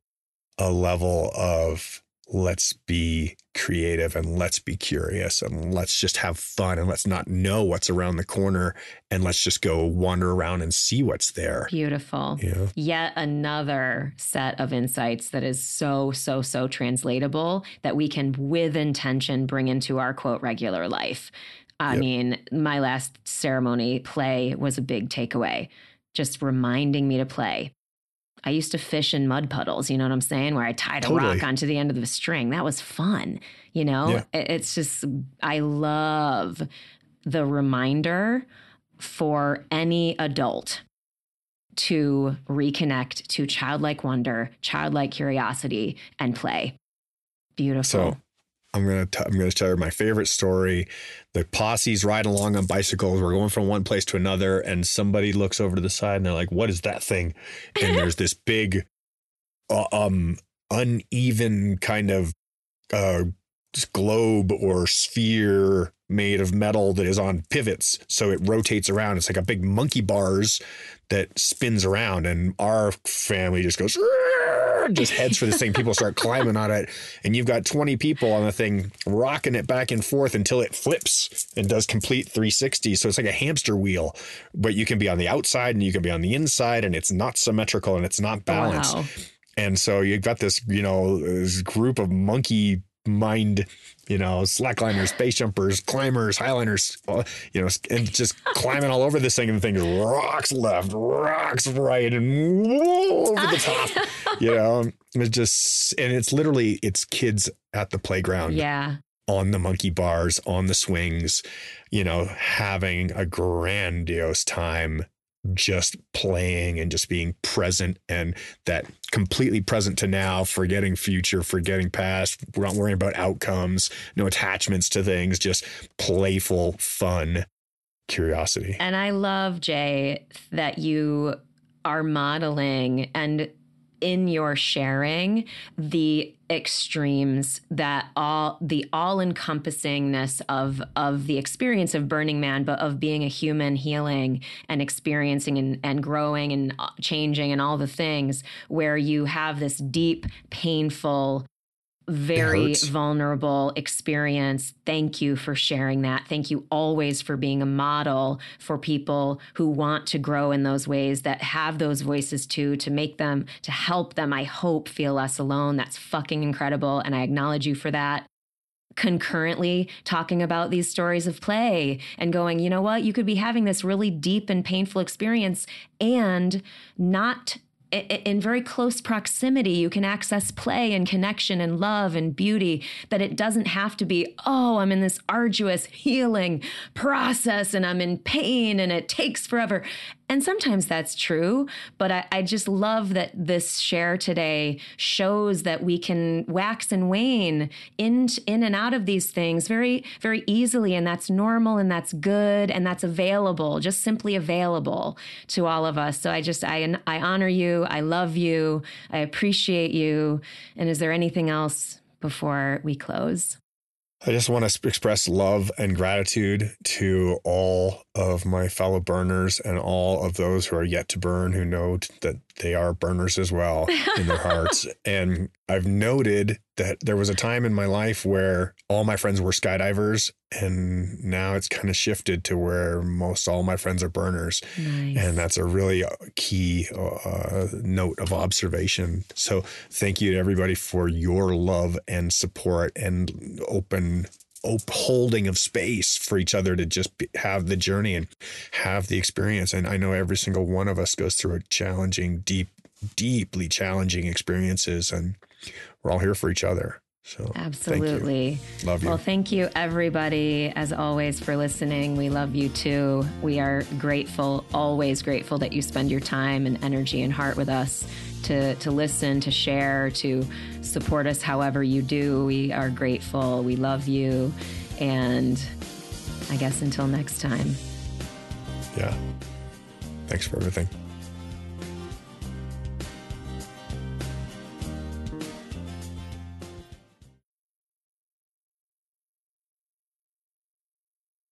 Speaker 1: a level of let's be creative and let's be curious and let's just have fun and let's not know what's around the corner and let's just go wander around and see what's there.
Speaker 2: Beautiful. Yeah. Yet another set of insights that is so, so, so translatable that we can, with intention, bring into our quote regular life. I yep. mean, my last ceremony play was a big takeaway, just reminding me to play. I used to fish in mud puddles, you know what I'm saying? Where I tied totally. a rock onto the end of the string. That was fun, you know? Yeah. It's just, I love the reminder for any adult to reconnect to childlike wonder, childlike curiosity, and play. Beautiful.
Speaker 1: So I'm gonna t- I'm gonna tell you my favorite story. The posse's riding along on bicycles. We're going from one place to another, and somebody looks over to the side and they're like, "What is that thing?" And there's this big, uh, um, uneven kind of uh, globe or sphere made of metal that is on pivots, so it rotates around. It's like a big monkey bars that spins around, and our family just goes just heads for this thing. People start climbing on it, and you've got 20 people on the thing rocking it back and forth until it flips and does complete 360. So it's like a hamster wheel, but you can be on the outside and you can be on the inside, and it's not symmetrical and it's not balanced. Wow. And so you've got this, you know, this group of monkey mind, you know, slackliners, space jumpers, climbers, highliners, uh, you know, and just climbing all over this thing and the thing rocks left, rocks right, and over the top. you know, it's just, and it's literally, it's kids at the playground.
Speaker 2: Yeah.
Speaker 1: On the monkey bars, on the swings, you know, having a grandiose time just playing and just being present and that completely present to now, forgetting future, forgetting past, we're not worrying about outcomes, no attachments to things, just playful, fun curiosity.
Speaker 2: And I love, Jay, that you are modeling and in your sharing the extremes that all the all encompassingness of of the experience of burning man but of being a human healing and experiencing and, and growing and uh, changing and all the things where you have this deep painful very vulnerable experience. Thank you for sharing that. Thank you always for being a model for people who want to grow in those ways that have those voices too, to make them, to help them, I hope, feel less alone. That's fucking incredible. And I acknowledge you for that concurrently talking about these stories of play and going, you know what, you could be having this really deep and painful experience and not in very close proximity, you can access play and connection and love and beauty. That it doesn't have to be, oh, I'm in this arduous healing process and I'm in pain and it takes forever. And sometimes that's true, but I, I, just love that this share today shows that we can wax and wane in, in and out of these things very, very easily. And that's normal and that's good and that's available, just simply available to all of us. So I just, I, I honor you. I love you. I appreciate you. And is there anything else before we close?
Speaker 1: I just want to express love and gratitude to all of my fellow burners and all of those who are yet to burn who know that they are burners as well in their hearts. And I've noted that there was a time in my life where all my friends were skydivers, and now it's kind of shifted to where most all my friends are burners. Nice. And that's a really uh, key uh, note of observation. So, thank you to everybody for your love and support and open holding of space for each other to just be, have the journey and have the experience. And I know every single one of us goes through a challenging, deep, deeply challenging experiences, and we're all here for each other. So
Speaker 2: absolutely
Speaker 1: you. love you.
Speaker 2: Well, thank you everybody as always for listening. We love you too. We are grateful, always grateful that you spend your time and energy and heart with us to to listen, to share, to support us however you do. We are grateful. We love you, and I guess until next time.
Speaker 1: Yeah. Thanks for everything.